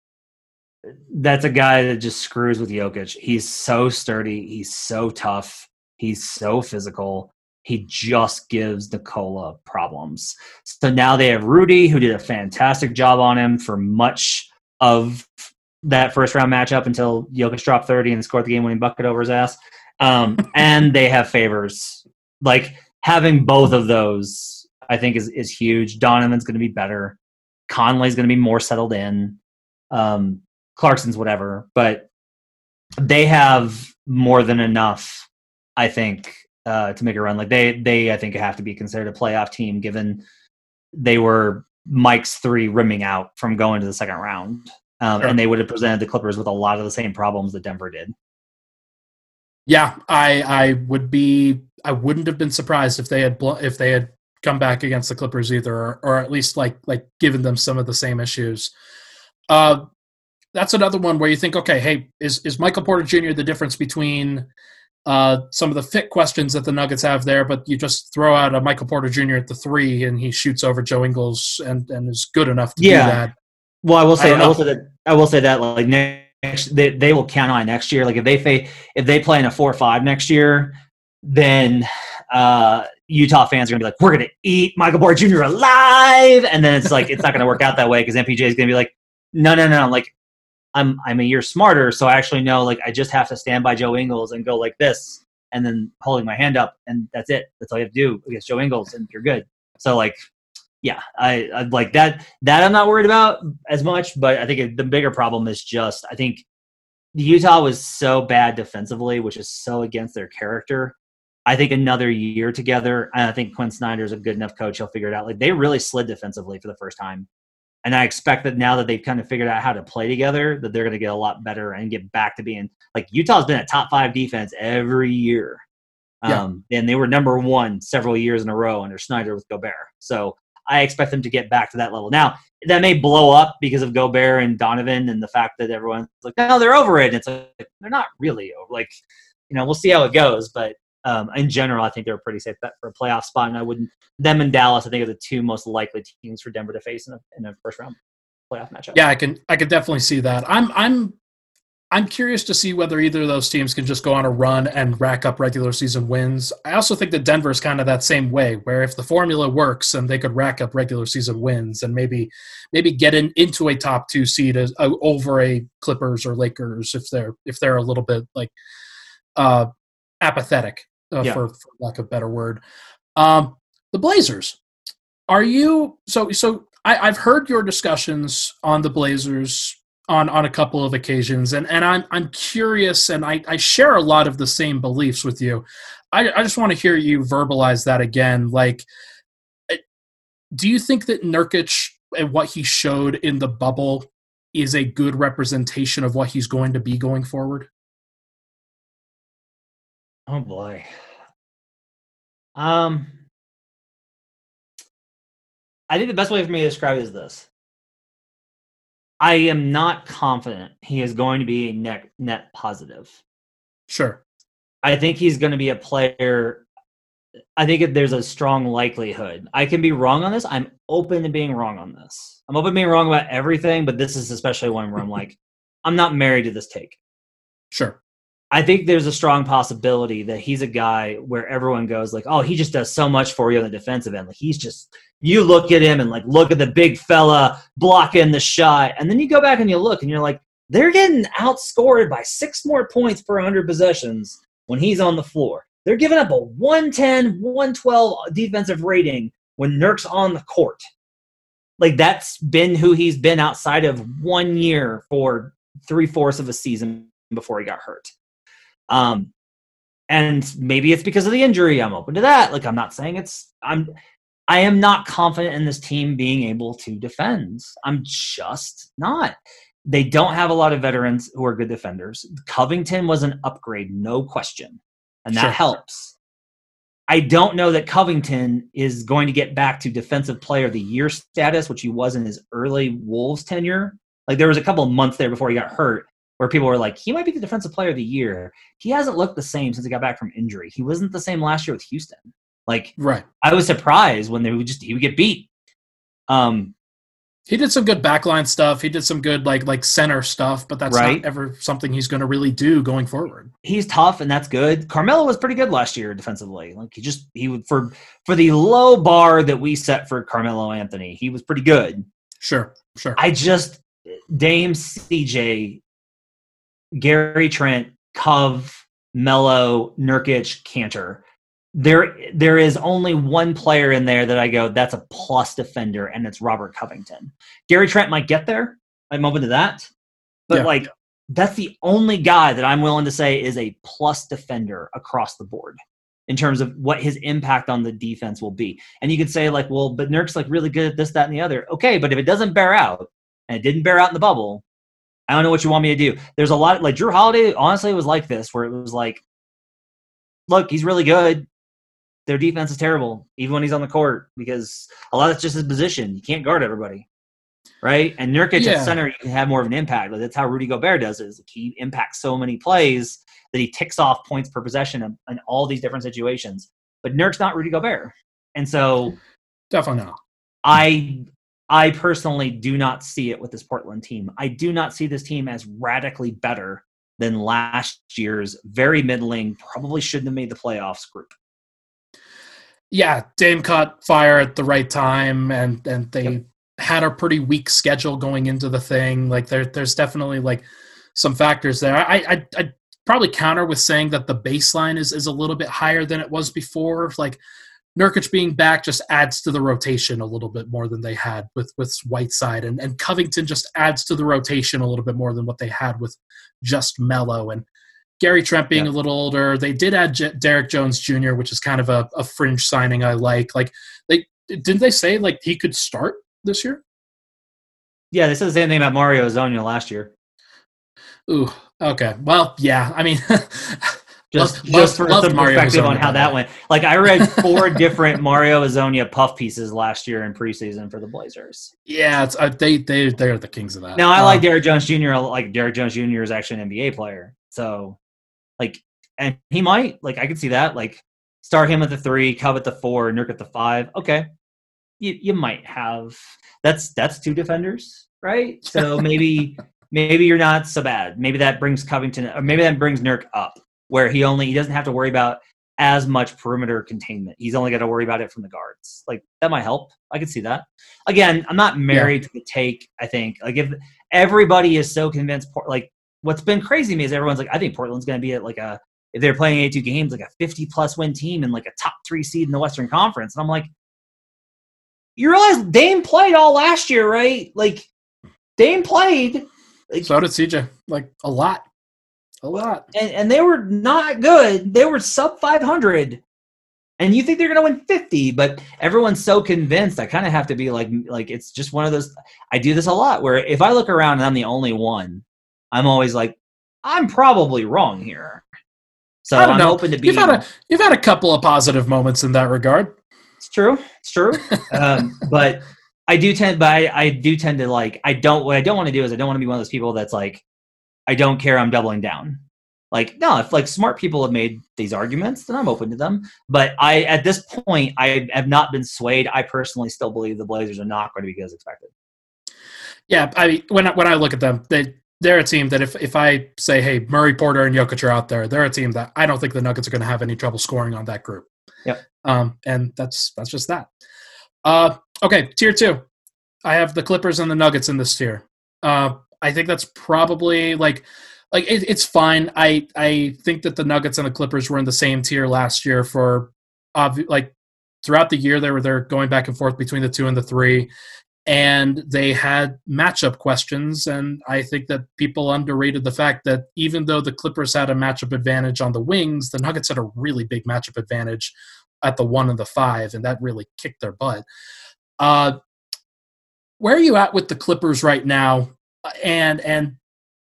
that's a guy that just screws with Jokic. He's so sturdy. He's so tough. He's so physical. He just gives Nikola problems. So now they have Rudy, who did a fantastic job on him for much of that first round matchup until Jokic dropped 30 and scored the game winning bucket over his ass. Um, and they have Favors. Like having both of those, I think, is, is huge. Donovan's going to be better. Conley's going to be more settled in. Um, Clarkson's whatever, but they have more than enough, I think, uh, to make a run. Like they, they, I think, have to be considered a playoff team given they were Mike's three rimming out from going to the second round, um,
Sure.
and they would have presented the Clippers with a lot of the same problems that Denver did.
Yeah, I I would be I wouldn't have been surprised if they had blo- if they had come back against the Clippers either, or, or at least like like given them some of the same issues. Uh, that's another one where you think, okay, hey, is is Michael Porter Jr. the difference between uh, some of the fit questions that the Nuggets have there, but you just throw out a Michael Porter Jr. at the three and he shoots over Joe Ingles and and is good enough to
Yeah.
do that.
Well, I will say,
don't
I, will say that I will say that like next, they, they will count on next year. Like if they fa- if they play in a four or five next year, then uh, Utah fans are gonna be like, we're gonna eat Michael Porter Jr. alive, and then it's like it's not gonna work out that way because MPJ is gonna be like, no, no, no, like I'm I'm a year smarter, so I actually know like I just have to stand by Joe Ingles and go like this, and then holding my hand up, and that's it. That's all you have to do against Joe Ingles, and you're good. So like yeah, I, I like that. That I'm not worried about as much, but I think it, the bigger problem is just I think Utah was so bad defensively, which is so against their character. I think another year together, and I think Quin Snyder's a good enough coach. He'll figure it out. Like they really slid defensively for the first time, and I expect that now that they've kind of figured out how to play together, that they're going to get a lot better and get back to being like Utah's been a top five defense every year.
Yeah.
Um, and they were number one several years in a row under Snyder with Gobert. So I expect them to get back to that level. Now, that may blow up because of Gobert and Donovan and the fact that everyone's like, no, they're over it. And it's like, they're not really over. Like, you know, we'll see how it goes. But um, in general, I think they're pretty safe for a playoff spot. And I wouldn't, them and Dallas, I think, are the two most likely teams for Denver to face in a, in a first round playoff matchup.
Yeah, I can I can definitely see that. I'm I'm I'm curious to see whether either of those teams can just go on a run and rack up regular season wins. I also think that Denver is kind of that same way, where if the formula works and they could rack up regular season wins and maybe maybe get in, into a top two seed as, uh, over a Clippers or Lakers if they're if they're a little bit like uh, apathetic, uh,
Yeah.
for, for lack of a better word. Um, the Blazers. Are you so so? I, I've heard your discussions on the Blazers on on a couple of occasions, and and I'm I'm curious, and I I share a lot of the same beliefs with you. I I just want to hear you verbalize that again. Like, eh, do you think that Nurkic and what he showed in the bubble is a good representation of what he's going to be going forward?
Oh boy. Um, I think the best way for me to describe it is this. I am not confident he is going to be a net net positive.
Sure.
I think he's going to be a player. I think there's a strong likelihood. I can be wrong on this. I'm open to being wrong on this. I'm open to being wrong about everything, but this is especially one where I'm like, I'm not married to this take.
Sure.
I think there's a strong possibility that he's a guy where everyone goes like, "Oh, he just does so much for you on the defensive end. Like he's just you look at him and like look at the big fella blocking the shot, and then you go back and you look and you're like, they're getting outscored by six more points per 100 possessions when he's on the floor. They're giving up a 110, 112 defensive rating when Nurk's on the court. Like that's been who he's been outside of one year for three fourths of a season before he got hurt. Um, and maybe it's because of the injury. I'm open to that. Like I'm not saying it's I'm I am not confident in this team being able to defend. I'm just not. They don't have a lot of veterans who are good defenders. Covington was an upgrade, no question. And that
Sure.
helps. I don't know that Covington is going to get back to defensive player of the year status, which he was in his early Wolves tenure. Like there was a couple of months there before he got hurt where people were like, he might be the defensive player of the year. He hasn't looked the same since he got back from injury. He wasn't the same last year with Houston. Like,
right.
I was surprised when they would just he would get beat. Um,
he did some good backline stuff. He did some good like like center stuff, but that's right. not ever something he's going to really do going forward.
He's tough, and that's good. Carmelo was pretty good last year defensively. Like he just he would for for the low bar that we set for Carmelo Anthony, he was pretty good.
Sure, sure.
I just Dame CJ, Gary Trent, Cove, Melo, Nurkic, Kanter there there is only one player in there that I go that's a plus defender, and it's Robert Covington. Gary Trent might get there. I'm open to that, but yeah. like that's the only guy that I'm willing to say is a plus defender across the board in terms of what his impact on the defense will be. And you could say like, well, but Nurk's like really good at this, that, and the other. Okay, but if it doesn't bear out, and it didn't bear out in the bubble, I don't know what you want me to do. There's a lot like Jrue Holiday. Honestly, was like this, where it was like, look, he's really good their defense is terrible, even when he's on the court, because a lot of it's just his position. You can't guard everybody, right? And Nurkic yeah. at center, you can have more of an impact. Like that's how Rudy Gobert does it. Is he impacts so many plays that he ticks off points per possession in, in all these different situations. But Nurk's not Rudy Gobert, and so
definitely not.
I I personally do not see it with this Portland team. I do not see this team as radically better than last year's very middling, probably shouldn't have made the playoffs group
yeah, Dame caught fire at the right time, and and they yep. had a pretty weak schedule going into the thing. Like there, there's definitely like some factors there. I, I, I probably counter with saying that the baseline is is a little bit higher than it was before. Like Nurkic being back just adds to the rotation a little bit more than they had with with Whiteside, and and Covington just adds to the rotation a little bit more than what they had with just Melo. And Gary Trent being yeah. a little older. They did add J- Derrick Jones Jr., which is kind of a, a fringe signing I like. Like they didn't they say like he could start this year?
Yeah, they said the same thing about Mario Hezonja last year.
Ooh, okay. Well, yeah. I mean,
just love, just for some perspective on how that went. Like I read four different Mario Hezonja puff pieces last year in preseason for the Blazers.
Yeah, it's, uh, they they they're the kings of that.
Now I like um, Derrick Jones Jr. Like Derrick Jones Jr. is actually an NBA player, so like, and he might like I could see that like start him at the three, Cub at the four, Nurk at the five. Okay, you you might have that's that's two defenders, right? So maybe maybe you're not so bad. Maybe that brings Covington, or maybe that brings Nurk up where he only he doesn't have to worry about as much perimeter containment. He's only got to worry about it from the guards. Like that might help. I could see that. Again, I'm not married yeah. to the take. I think like if everybody is so convinced, like what's been crazy to me is everyone's like, I think Portland's going to be at like a if they're playing 82 games, like a 50 plus win team and like a top three seed in the Western Conference. And I'm like, you realize Dame played all last year, right? Like Dame played.
Like, so did CJ, like a lot, a lot,
and, and they were not good. They were sub 500 and you think they're going to win 50 but everyone's so convinced i kind of have to be like like it's just one of those i do this a lot where if i look around and i'm the only one I'm always like, I'm probably wrong here. So I am open to be.
You've had a you've had a couple of positive moments in that regard.
It's true. It's true. um, but I do tend, but I, I do tend to like. I don't. What I don't want to do is I don't want to be one of those people that's like, I don't care. I'm doubling down. Like no, if like smart people have made these arguments, then I'm open to them. But I, at this point, I have not been swayed. I personally still believe the Blazers are not going to be as expected.
Yeah, I mean, when I, when I look at them, they they're a team that if, if I say, hey, Murray Porter and Jokic are out there, they're a team that I don't think the Nuggets are going to have any trouble scoring on that group.
Yeah.
Um, and that's that's just that. Uh, okay, tier two. I have the Clippers and the Nuggets in this tier. Uh, I think that's probably like like it, it's fine. I I think that the Nuggets and the Clippers were in the same tier last year for obvi- like throughout the year they were there going back and forth between the two and the three and they had matchup questions and i think that people underrated the fact that even though the clippers had a matchup advantage on the wings the nuggets had a really big matchup advantage at the one and the five and that really kicked their butt. Uh, where are you at with the clippers right now? And and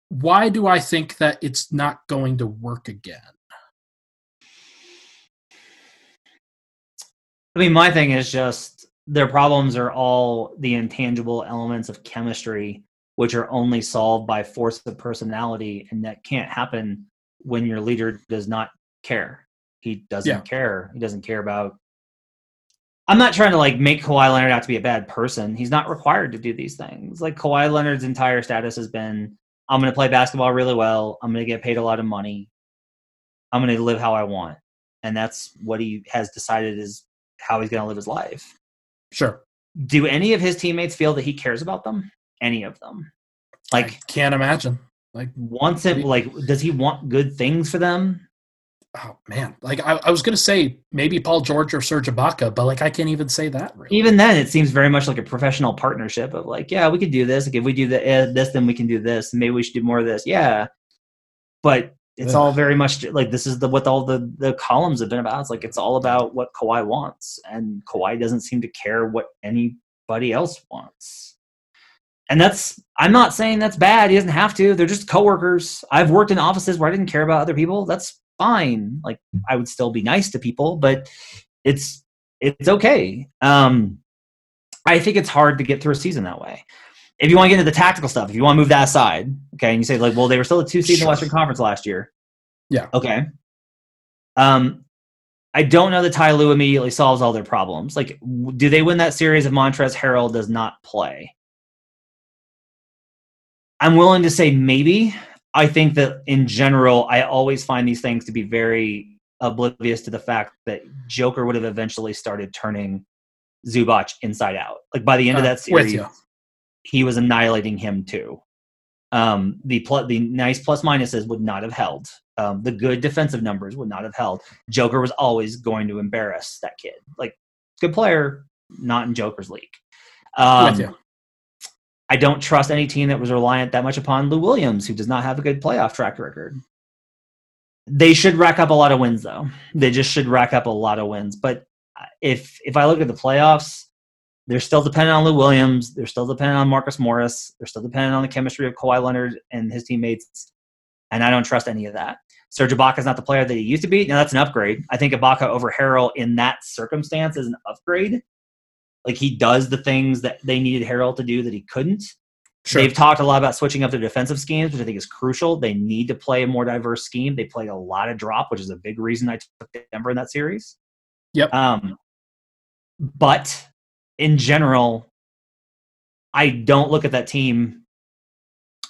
why do i think that it's not going to work again?
I mean, my thing is just their problems are all the intangible elements of chemistry, which are only solved by force of personality, and that can't happen when your leader does not care. He doesn't yeah. care. He doesn't care about. I'm not trying to like make Kawhi Leonard out to be a bad person. He's not required to do these things. Like Kawhi Leonard's entire status has been, I'm going to play basketball really well. I'm going to get paid a lot of money. I'm going to live how I want, and that's what he has decided is how he's going to live his life.
Sure.
Do any of his teammates feel that he cares about them? Any of them? Like, I
can't imagine. Like,
wants it. Like, does he want good things for them?
oh man, like I, I was gonna say maybe Paul George or Serge Ibaka, but like I can't even say that.
Really. Even then, it seems very much like a professional partnership of like, yeah, we could do this. Like if we do the, uh, this, then we can do this. Maybe we should do more of this. Yeah, but it's Ugh. all very much like this is the what all the the columns have been about. It's like it's all about what Kawhi wants, and Kawhi doesn't seem to care what anybody else wants. And that's I'm not saying that's bad. He doesn't have to. They're just coworkers. I've worked in offices where I didn't care about other people. That's fine. Like I would still be nice to people, but it's it's okay. Um, I think it's hard to get through a season that way. If you want to get into the tactical stuff, if you want to move that aside, okay, and you say like, well, they were still a two seed in the Western Conference last year.
Yeah.
Okay. Um, I don't know that Ty Lue immediately solves all their problems. Like, do they win that series if Montrezl Harrell does not play? I'm willing to say maybe. I think that in general, I always find these things to be very oblivious to the fact that Joker would have eventually started turning Zubac inside out. Like by the end uh, of that series, he was annihilating him too. Um, the the nice plus minuses would not have held. Um, the good defensive numbers would not have held. Joker was always going to embarrass that kid. Like good player, not in Joker's league. Um, I don't trust any team that was reliant that much upon Lou Williams, who does not have a good playoff track record. They should rack up a lot of wins, though. They just should rack up a lot of wins. But if if I look at the playoffs, they're still dependent on Lou Williams. They're still dependent on Marcus Morris. They're still dependent on the chemistry of Kawhi Leonard and his teammates. And I don't trust any of that. Serge Ibaka is not the player that he used to be. Now that's an upgrade. I think Ibaka over Harrell in that circumstance is an upgrade. Like he does the things that they needed Harrell to do that he couldn't. Sure. They've talked a lot about switching up their defensive schemes, which I think is crucial. They need to play a more diverse scheme. They play a lot of drop, which is a big reason I took Denver in that series.
Yep.
Um, but in general, I don't look at that team.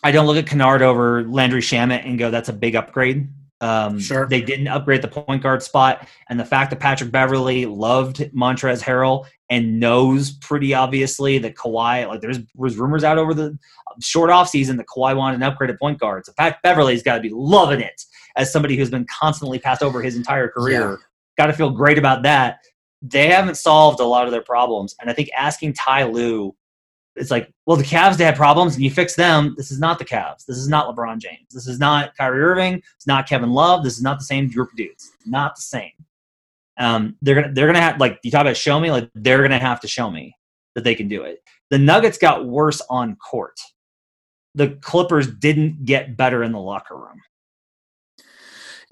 I don't look at Kennard over Landry Shamet and go, that's a big upgrade. Um,
sure.
They didn't upgrade the point guard spot, and the fact that Patrick Beverley loved Montrezl Harrell and knows pretty obviously that Kawhi, like there's was rumors out over the short off season that Kawhi wanted an upgrade at point guard. So Pat Beverley's got to be loving it as somebody who's been constantly passed over his entire career. Yeah. Got to feel great about that. They haven't solved a lot of their problems, and I think asking Ty Lue it's like, well, the Cavs they had problems and you fix them. This is not the Cavs. This is not LeBron James. This is not Kyrie Irving. It's not Kevin Love. This is not the same group of dudes. Not the same. Um, they're gonna they're gonna have like you talk about show me like they're gonna have to show me that they can do it. The Nuggets got worse on court. The Clippers didn't get better in the locker room.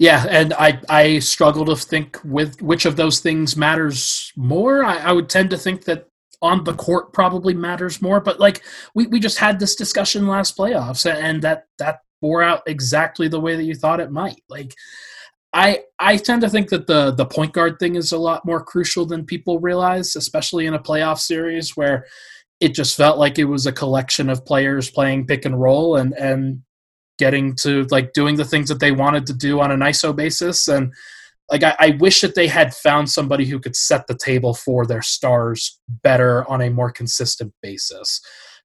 Yeah, and I I struggle to think with which of those things matters more. I, I would tend to think that on the court probably matters more. But like we, we just had this discussion last playoffs, and that that bore out exactly the way that you thought it might. Like I I tend to think that the the point guard thing is a lot more crucial than people realize, especially in a playoff series where it just felt like it was a collection of players playing pick and roll and and getting to like doing the things that they wanted to do on an ISO basis and like I, I, wish that they had found somebody who could set the table for their stars better on a more consistent basis.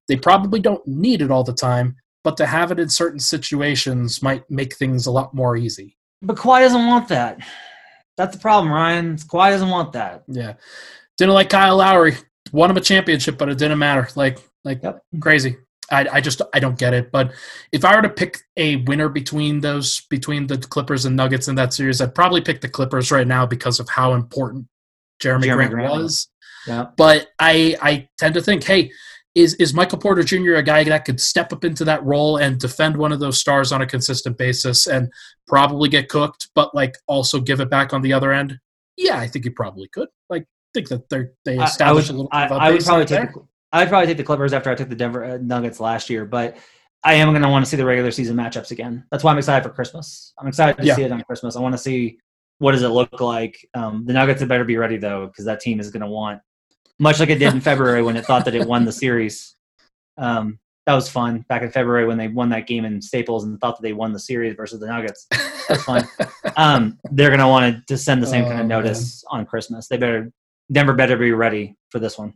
They probably don't need it all the time, but to have it in certain situations might make things a lot more easy.
But Kawhi doesn't want that. That's the problem, Ryan. Kawhi doesn't want that.
Yeah. Didn't like Kyle Lowry. Won him a championship, but it didn't matter. Like, like yep. crazy. I, I just I don't get it. But if I were to pick a winner between those between the Clippers and Nuggets in that series, I'd probably pick the Clippers right now because of how important Jerami, Jerami Grant, Grant, was.
Yeah.
But I I tend to think, hey, is is Michael Porter Jr. a guy that could step up into that role and defend one of those stars on a consistent basis and probably get cooked, but like also give it back on the other end? Yeah, I think he probably could. Like think that they're they established a little.
I, I would probably take. The, I'd probably take the Clippers after I took the Denver uh, Nuggets last year, but I am going to want to see the regular season matchups again. That's why I'm excited for Christmas. I'm excited to yeah. see it on Christmas. I want to see what does it look like. Um, the Nuggets had better be ready though, because that team is going to want, much like it did in February when it thought that it won the series. Um, that was fun back in February when they won that game in Staples and thought that they won the series versus the Nuggets. That's fun. um, they're going to want to send the same oh, kind of notice man. on Christmas. They better Denver better be ready for this one.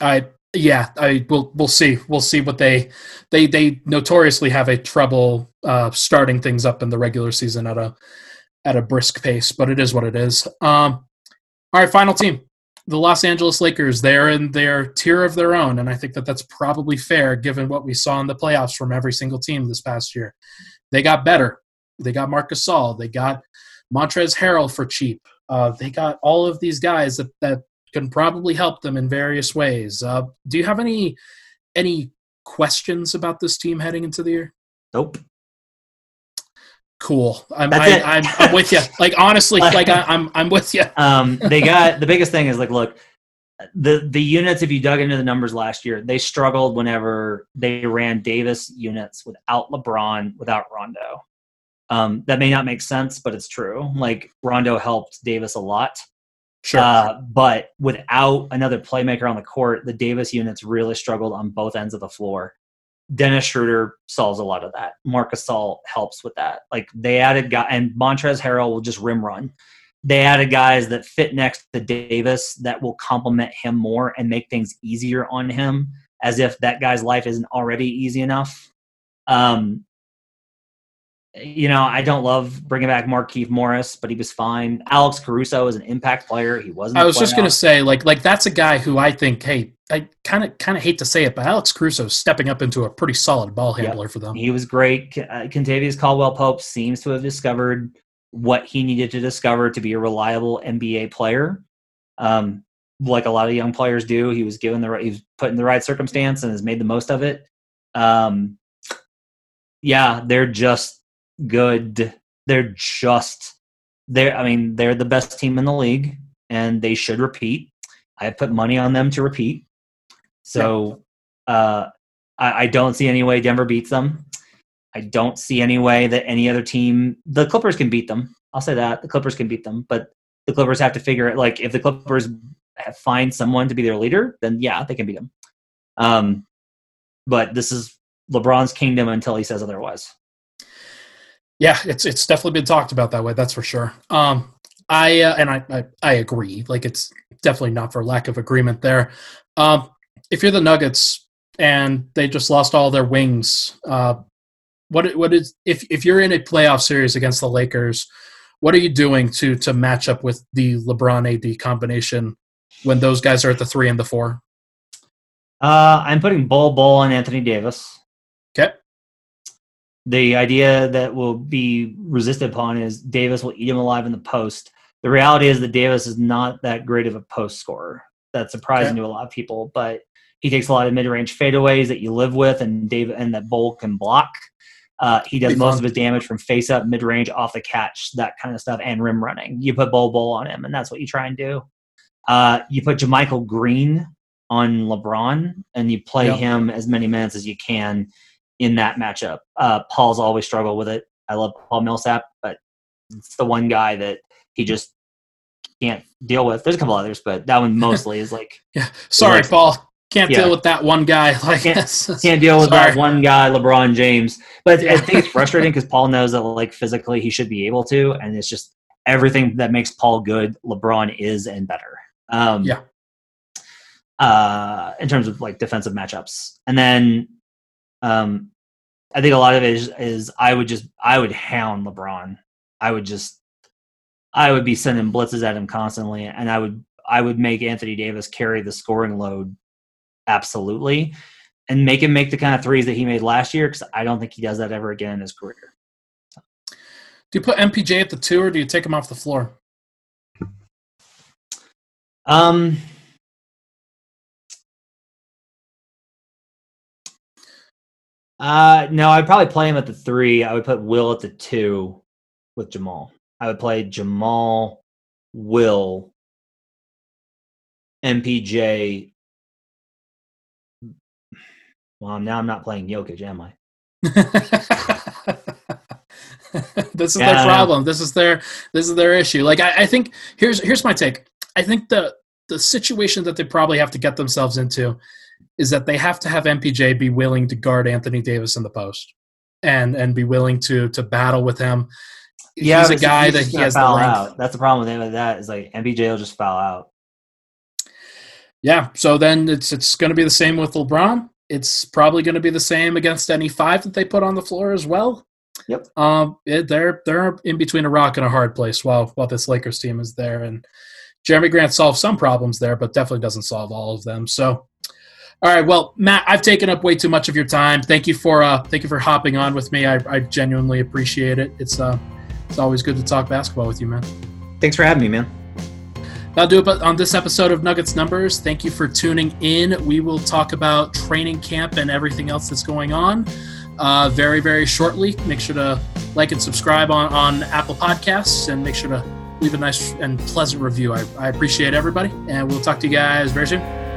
I yeah, I will. We'll see. We'll see what they they they notoriously have a trouble uh, starting things up in the regular season at a at a brisk pace, but it is what it is. Um, all right, final team, the Los Angeles Lakers. They're in their tier of their own, and I think that that's probably fair given what we saw in the playoffs from every single team this past year. They got better. They got Marc Gasol. They got Montrezl Harrell for cheap. Uh, they got all of these guys that that can probably help them in various ways. Uh, do you have any any questions about this team heading into the year?
Nope.
Cool. I'm I, am i am i am with you. Like honestly, like I, I'm I'm with you.
Um, they got the biggest thing is like, look, the the units. If you dug into the numbers last year, they struggled whenever they ran Davis units without LeBron, without Rondo. Um, that may not make sense, but it's true. Like Rondo helped Davis a lot.
Sure. Uh,
but without another playmaker on the court, the Davis units really struggled on both ends of the floor. Dennis Schroeder solves a lot of that. Marc Gasol helps with that. Like they added guy and Montrezl Harrell will just rim run. They added guys that fit next to Davis that will complement him more and make things easier on him, as if that guy's life isn't already easy enough. Um, you know, I don't love bringing back Markieff Morris, but he was fine. Alex Caruso is an impact player. He wasn't.
I was just going to say, like, like that's a guy who I think, hey, I kind of kind of hate to say it, but Alex Caruso is stepping up into a pretty solid ball handler yep. for them.
He was great. Uh, Kentavious Caldwell Pope seems to have discovered what he needed to discover to be a reliable NBA player. Um, like a lot of young players do, he was given the right, he was put in the right circumstance and has made the most of it. Um, yeah, they're just good. They're just they're I mean, they're the best team in the league and they should repeat. I have put money on them to repeat. So uh I, I don't see any way Denver beats them. I don't see any way that any other team the Clippers can beat them. I'll say that. The Clippers can beat them, but the Clippers have to figure it like if the Clippers find someone to be their leader, then yeah, they can beat them. Um but this is LeBron's kingdom until he says otherwise.
Yeah, it's it's definitely been talked about that way. That's for sure. Um, I uh, and I, I, I agree. Like it's definitely not for lack of agreement there. Um, if you're the Nuggets and they just lost all their wings, uh, what what is if if you're in a playoff series against the Lakers, what are you doing to to match up with the LeBron AD combination when those guys are at the three and the four?
Uh, I'm putting Bol Bol on Anthony Davis.
Okay
the idea that will be resisted upon is Davis will eat him alive in the post. The reality is that Davis is not that great of a post scorer. That's surprising okay. to a lot of people, but he takes a lot of mid-range fadeaways that you live with, and David and that Bol can block. Uh, he does most of his damage from face up, mid range, off the catch, that kind of stuff, and rim running. You put Bol Bol on him, and that's what you try and do. Uh, you put JaMychal Green on LeBron, and you play yep. him as many minutes as you can in that matchup. Uh, Paul's always struggled with it. I love Paul Millsap, but it's the one guy that he just can't deal with. There's a couple others, but that one mostly is like.
yeah, sorry, like, Paul. Can't yeah. deal with that one guy. Like
can't, can't deal with sorry. that one guy, LeBron James. But yeah. I think it's frustrating because Paul knows that like physically he should be able to, and it's just everything that makes Paul good. LeBron is and better. Um,
yeah.
Uh, in terms of like defensive matchups, and then um, I think a lot of it is, is I would just I would hound LeBron. I would just I would be sending blitzes at him constantly, and I would I would make Anthony Davis carry the scoring load absolutely, and make him make the kind of threes that he made last year because I don't think he does that ever again in his career.
Do you put MPJ at the two, or do you take him off the floor?
Um, Uh, no, I'd probably play him at the three. I would put Will at the two with Jamal. I would play Jamal, Will, MPJ. Well, now I'm not playing Jokic, am I?
this is yeah, their problem. This is their this is their issue. Like I, I think here's here's my take. I think the the situation that they probably have to get themselves into is that they have to have MPJ be willing to guard Anthony Davis in the post and and be willing to to battle with him.
Yeah, he's a guy he's that he has foul out. That's the problem with him with that is like MPJ will just foul out.
Yeah, so then it's it's going to be the same with LeBron. It's probably going to be the same against any five that they put on the floor as well.
Yep.
Um, it, they're they're in between a rock and a hard place while while this Lakers team is there, and Jerami Grant solves some problems there, but definitely doesn't solve all of them. So, all right, well, Matt, I've taken up way too much of your time. Thank you for uh, thank you for hopping on with me. I, I genuinely appreciate it. It's uh, it's always good to talk basketball with you, man.
Thanks for having me, man.
That'll do it on this episode of Nuggets Numbers. Thank you for tuning in. We will talk about training camp and everything else that's going on uh, very, very shortly. Make sure to like and subscribe on, on Apple Podcasts and make sure to leave a nice and pleasant review. I, I appreciate everybody, and we'll talk to you guys very soon.